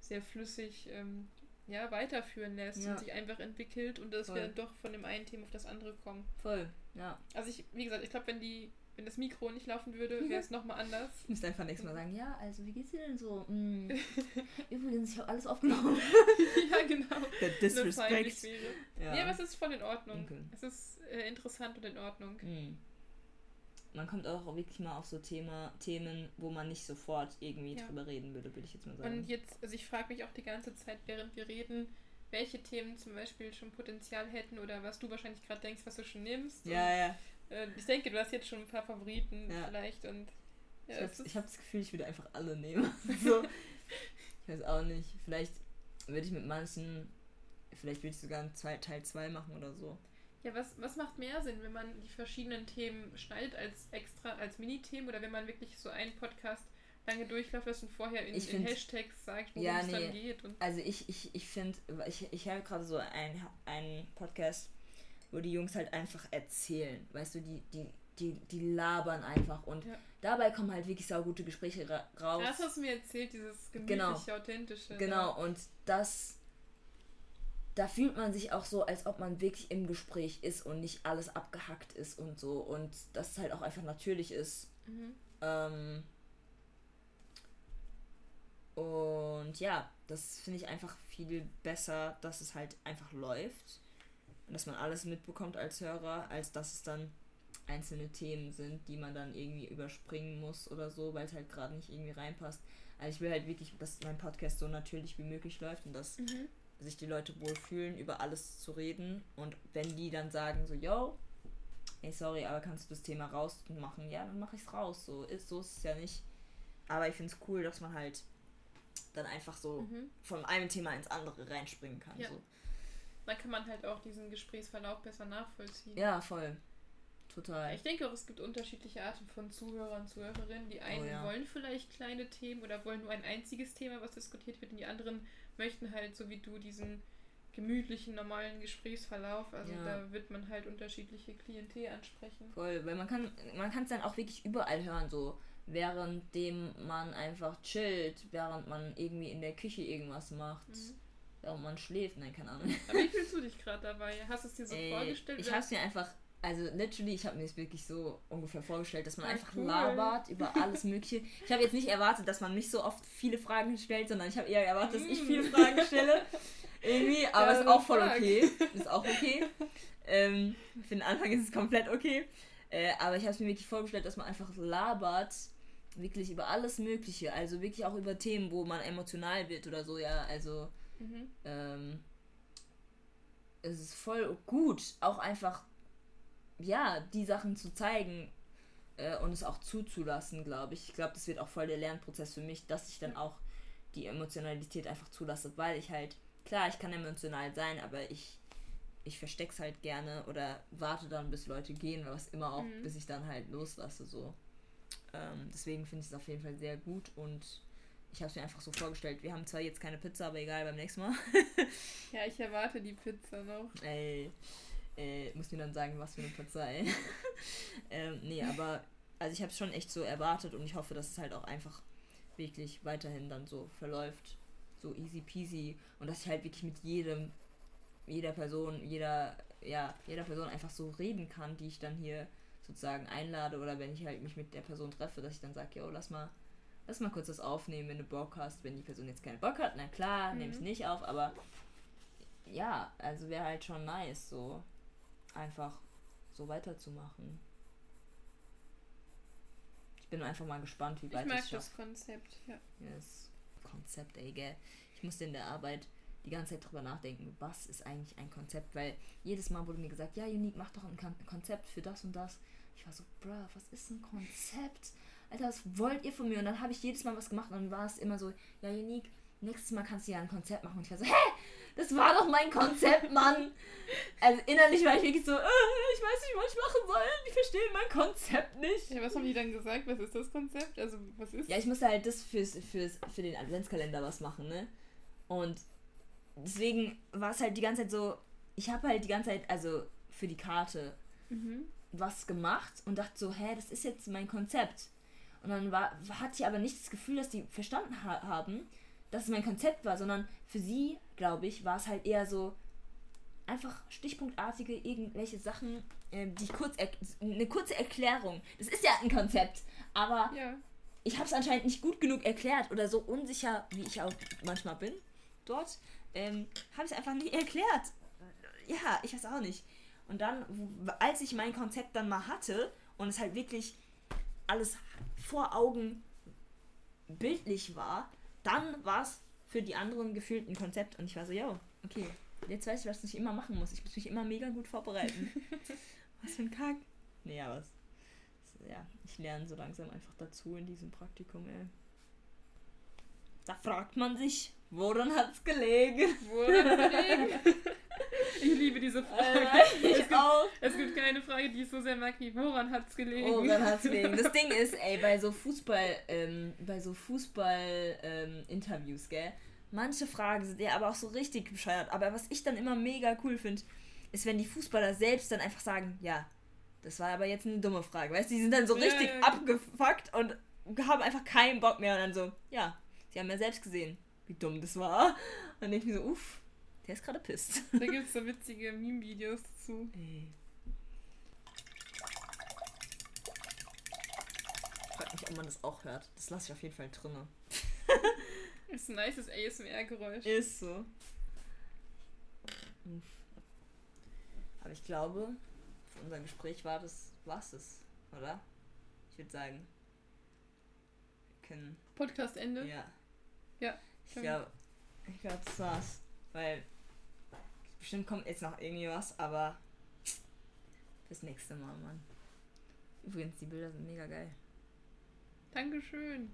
sehr flüssig ähm, ja, weiterführen lässt Ja. und sich einfach entwickelt und dass Voll. wir dann doch von dem einen Thema auf das andere kommen. Voll, ja. Also ich, wie gesagt, ich glaube, wenn die, wenn das Mikro nicht laufen würde, wäre es nochmal anders. Du musst einfach nächstes Mal sagen, ja, also wie geht's dir denn so? Mm. (laughs) Übrigens, ich habe alles aufgenommen. (laughs) ja, genau. Der Disrespect. Ja. Ja. aber es ist voll in Ordnung. Okay. Es ist äh, interessant und in Ordnung. Mm. Man kommt auch wirklich mal auf so Thema, Themen, wo man nicht sofort irgendwie Ja. drüber reden würde, würde ich jetzt mal sagen. Und jetzt, also ich frage mich auch die ganze Zeit, während wir reden, welche Themen zum Beispiel schon Potenzial hätten oder was du wahrscheinlich gerade denkst, was du schon nimmst. ja, ja. Und, äh, ich denke, du hast jetzt schon ein paar Favoriten Ja. vielleicht und ja, ich habe hab das Gefühl, ich würde einfach alle nehmen. (laughs) so. Ich weiß auch nicht. Vielleicht würde ich mit manchen, vielleicht würde ich sogar einen zwei, Teil 2 machen oder so. ja was, was macht mehr Sinn, wenn man die verschiedenen Themen schneidet als extra, als Minithemen oder wenn man wirklich so einen Podcast lange durchläuft lässt und vorher in, in find- Hashtags sagt, worum Ja, es dann nee. geht. Und Also ich, ich, ich finde, ich, ich habe gerade so einen, einen Podcast, wo die Jungs halt einfach erzählen. Weißt du, die, die, die, die labern einfach und Ja. dabei kommen halt wirklich saugute Gespräche ra raus. das hast du mir erzählt, dieses gemütliche, Genau. authentische. Genau, und das. Da fühlt man sich auch so, als ob man wirklich im Gespräch ist und nicht alles abgehackt ist und so. Und dass es halt auch einfach natürlich ist. Ja. Mhm. Ähm, und ja, das finde ich einfach viel besser, dass es halt einfach läuft. Und dass man alles mitbekommt als Hörer, als dass es dann einzelne Themen sind, die man dann irgendwie überspringen muss oder so, weil es halt gerade nicht irgendwie reinpasst. Also ich will halt wirklich, dass mein Podcast so natürlich wie möglich läuft und dass Mhm. sich die Leute wohlfühlen, über alles zu reden. Und wenn die dann sagen so, yo, ey, sorry, aber kannst du das Thema rausmachen? Ja, dann mache ich es raus. So ist, so ist es ja nicht. Aber ich finde es cool, dass man halt dann einfach so Mhm. von einem Thema ins andere reinspringen kann. Ja. So. Dann kann man halt auch diesen Gesprächsverlauf besser nachvollziehen. ja, voll. Total. Ich denke auch, es gibt unterschiedliche Arten von Zuhörern und Zuhörerinnen. Die einen Oh ja. wollen vielleicht kleine Themen oder wollen nur ein einziges Thema, was diskutiert wird, und die anderen möchten halt, so wie du, diesen gemütlichen, normalen Gesprächsverlauf. Also Ja. da wird man halt unterschiedliche Klientel ansprechen. Voll, weil man kann man kann es dann auch wirklich überall hören, so währenddem man einfach chillt, während man irgendwie in der Küche irgendwas macht, Mhm. Während man schläft, nein, keine Ahnung. Aber wie fühlst du (laughs) dich gerade dabei? Hast du es dir so Äh, vorgestellt? Ich habe es mir einfach, also literally, ich habe mir es wirklich so ungefähr vorgestellt, dass man Ah, einfach cool. labert über alles Mögliche. Ich habe jetzt nicht erwartet, dass man mich so oft viele Fragen stellt, sondern ich habe eher erwartet, dass ich Mm. viele Fragen stelle. Irgendwie, (laughs) aber Ja, ist auch voll okay. Ist auch okay. ähm, für den Anfang ist es komplett okay. Äh, aber ich habe es mir wirklich vorgestellt, dass man einfach labert, wirklich über alles Mögliche. Also wirklich auch über Themen, wo man emotional wird oder so, ja. Also Mhm. ähm, es ist voll gut, auch einfach, ja, die Sachen zu zeigen äh, und es auch zuzulassen, glaube ich. Ich glaube, das wird auch voll der Lernprozess für mich, dass ich dann auch die Emotionalität einfach zulasse, weil ich halt, klar, ich kann emotional sein, aber ich, ich versteck's halt gerne oder warte dann, bis Leute gehen, oder was immer auch, Mhm. bis ich dann halt loslasse, so. Ähm, deswegen finde ich es auf jeden Fall sehr gut und ich habe es mir einfach so vorgestellt. Wir haben zwar jetzt keine Pizza, aber egal, beim nächsten Mal. (laughs) Ja, ich erwarte die Pizza noch. Ey, äh, muss mir dann sagen, was für eine Pizza, ey. (laughs) ähm, nee, aber also ich habe es schon echt so erwartet und ich hoffe, dass es halt auch einfach wirklich weiterhin dann so verläuft. So easy peasy. Und dass ich halt wirklich mit jedem, jeder Person, jeder, ja, jeder Person einfach so reden kann, die ich dann hier sozusagen einlade oder wenn ich halt mich mit der Person treffe, dass ich dann sage, yo, lass mal, lass mal kurz das aufnehmen, wenn du Bock hast. Wenn die Person jetzt keinen Bock hat, na klar, Mhm. nehme ich nicht auf, aber ja, also wäre halt schon nice, so einfach so weiterzumachen. Ich bin einfach mal gespannt, wie Ich weit mag es schafft. das Konzept, ja. Das Konzept, ey, gell. Ich musste in der Arbeit die ganze Zeit drüber nachdenken, was ist eigentlich ein Konzept, weil jedes Mal wurde mir gesagt, ja, Unique, mach doch ein Kon Konzept für das und das. Ich war so, bruh, was ist ein Konzept? Alter, was wollt ihr von mir? Und dann habe ich jedes Mal was gemacht und dann war es immer so, ja, Unique, nächstes Mal kannst du ja ein Konzept machen. Und ich war so, hä? Das war doch mein Konzept, Mann! Also innerlich war ich wirklich so, äh, ich weiß nicht, was ich machen soll. Ich verstehe mein Konzept nicht. Ja, was haben die dann gesagt? Was ist das Konzept? Also, was ist Ja, ich musste halt das fürs, fürs, für den Adventskalender was machen, ne? Und deswegen war es halt die ganze Zeit so, ich habe halt die ganze Zeit, also für die Karte, Mhm. was gemacht und dachte so, hä, das ist jetzt mein Konzept. Und dann war, hatte ich aber nicht das Gefühl, dass die verstanden ha haben, dass es mein Konzept war, sondern für sie, glaube ich, war es halt eher so einfach stichpunktartige irgendwelche Sachen, ähm, die ich kurz, eine kurze Erklärung. Das ist ja ein Konzept, aber Ja. ich habe es anscheinend nicht gut genug erklärt oder so unsicher, wie ich auch manchmal bin dort, ähm, habe ich es einfach nicht erklärt. Ja, ich weiß auch nicht. Und dann, als ich mein Konzept dann mal hatte und es halt wirklich alles vor Augen bildlich war, dann war es für die anderen gefühlt ein Konzept und ich war so, yo, okay, jetzt weiß ich, was ich immer machen muss. Ich muss mich immer mega gut vorbereiten. (laughs) was für ein Kack. Nee, aber es, ja, ich lerne so langsam einfach dazu in diesem Praktikum, ey. Da fragt man sich, woran hat's gelegen? Woran gelegen? (laughs) Ich liebe diese Frage. (laughs) es, ich gibt, auch. es gibt keine Frage, die ich so sehr mag wie woran hat's gelegen? Woran hat's gelegen? Das (laughs) Ding ist, ey, bei so Fußball, ähm, bei so Fußball, ähm, Interviews, gell? Manche Fragen sind ja aber auch so richtig bescheuert. Aber was ich dann immer mega cool finde, ist, wenn die Fußballer selbst dann einfach sagen, ja, das war aber jetzt eine dumme Frage. Weißt du, die sind dann so richtig ja, ja. abgefuckt und haben einfach keinen Bock mehr. Und dann so, ja, sie haben ja selbst gesehen, wie dumm das war. Und dann denke ich mir so, uff, der ist gerade pisst. (laughs) Da gibt es so witzige Meme-Videos dazu. Ey. Ich frag mich, ob man das auch hört. Das lasse ich auf jeden Fall drinne. (laughs) Ist ein nices ASMR-Geräusch. Ist so. Aber ich glaube, für unser Gespräch war das, war's das, oder? Ich würde sagen, wir können, Podcast Ende. ja. Ja, Ich glaube, ich glaube, das war's. Weil, bestimmt kommt jetzt noch irgendwie was, aber fürs nächste Mal, Mann. Übrigens, die Bilder sind mega geil. Dankeschön.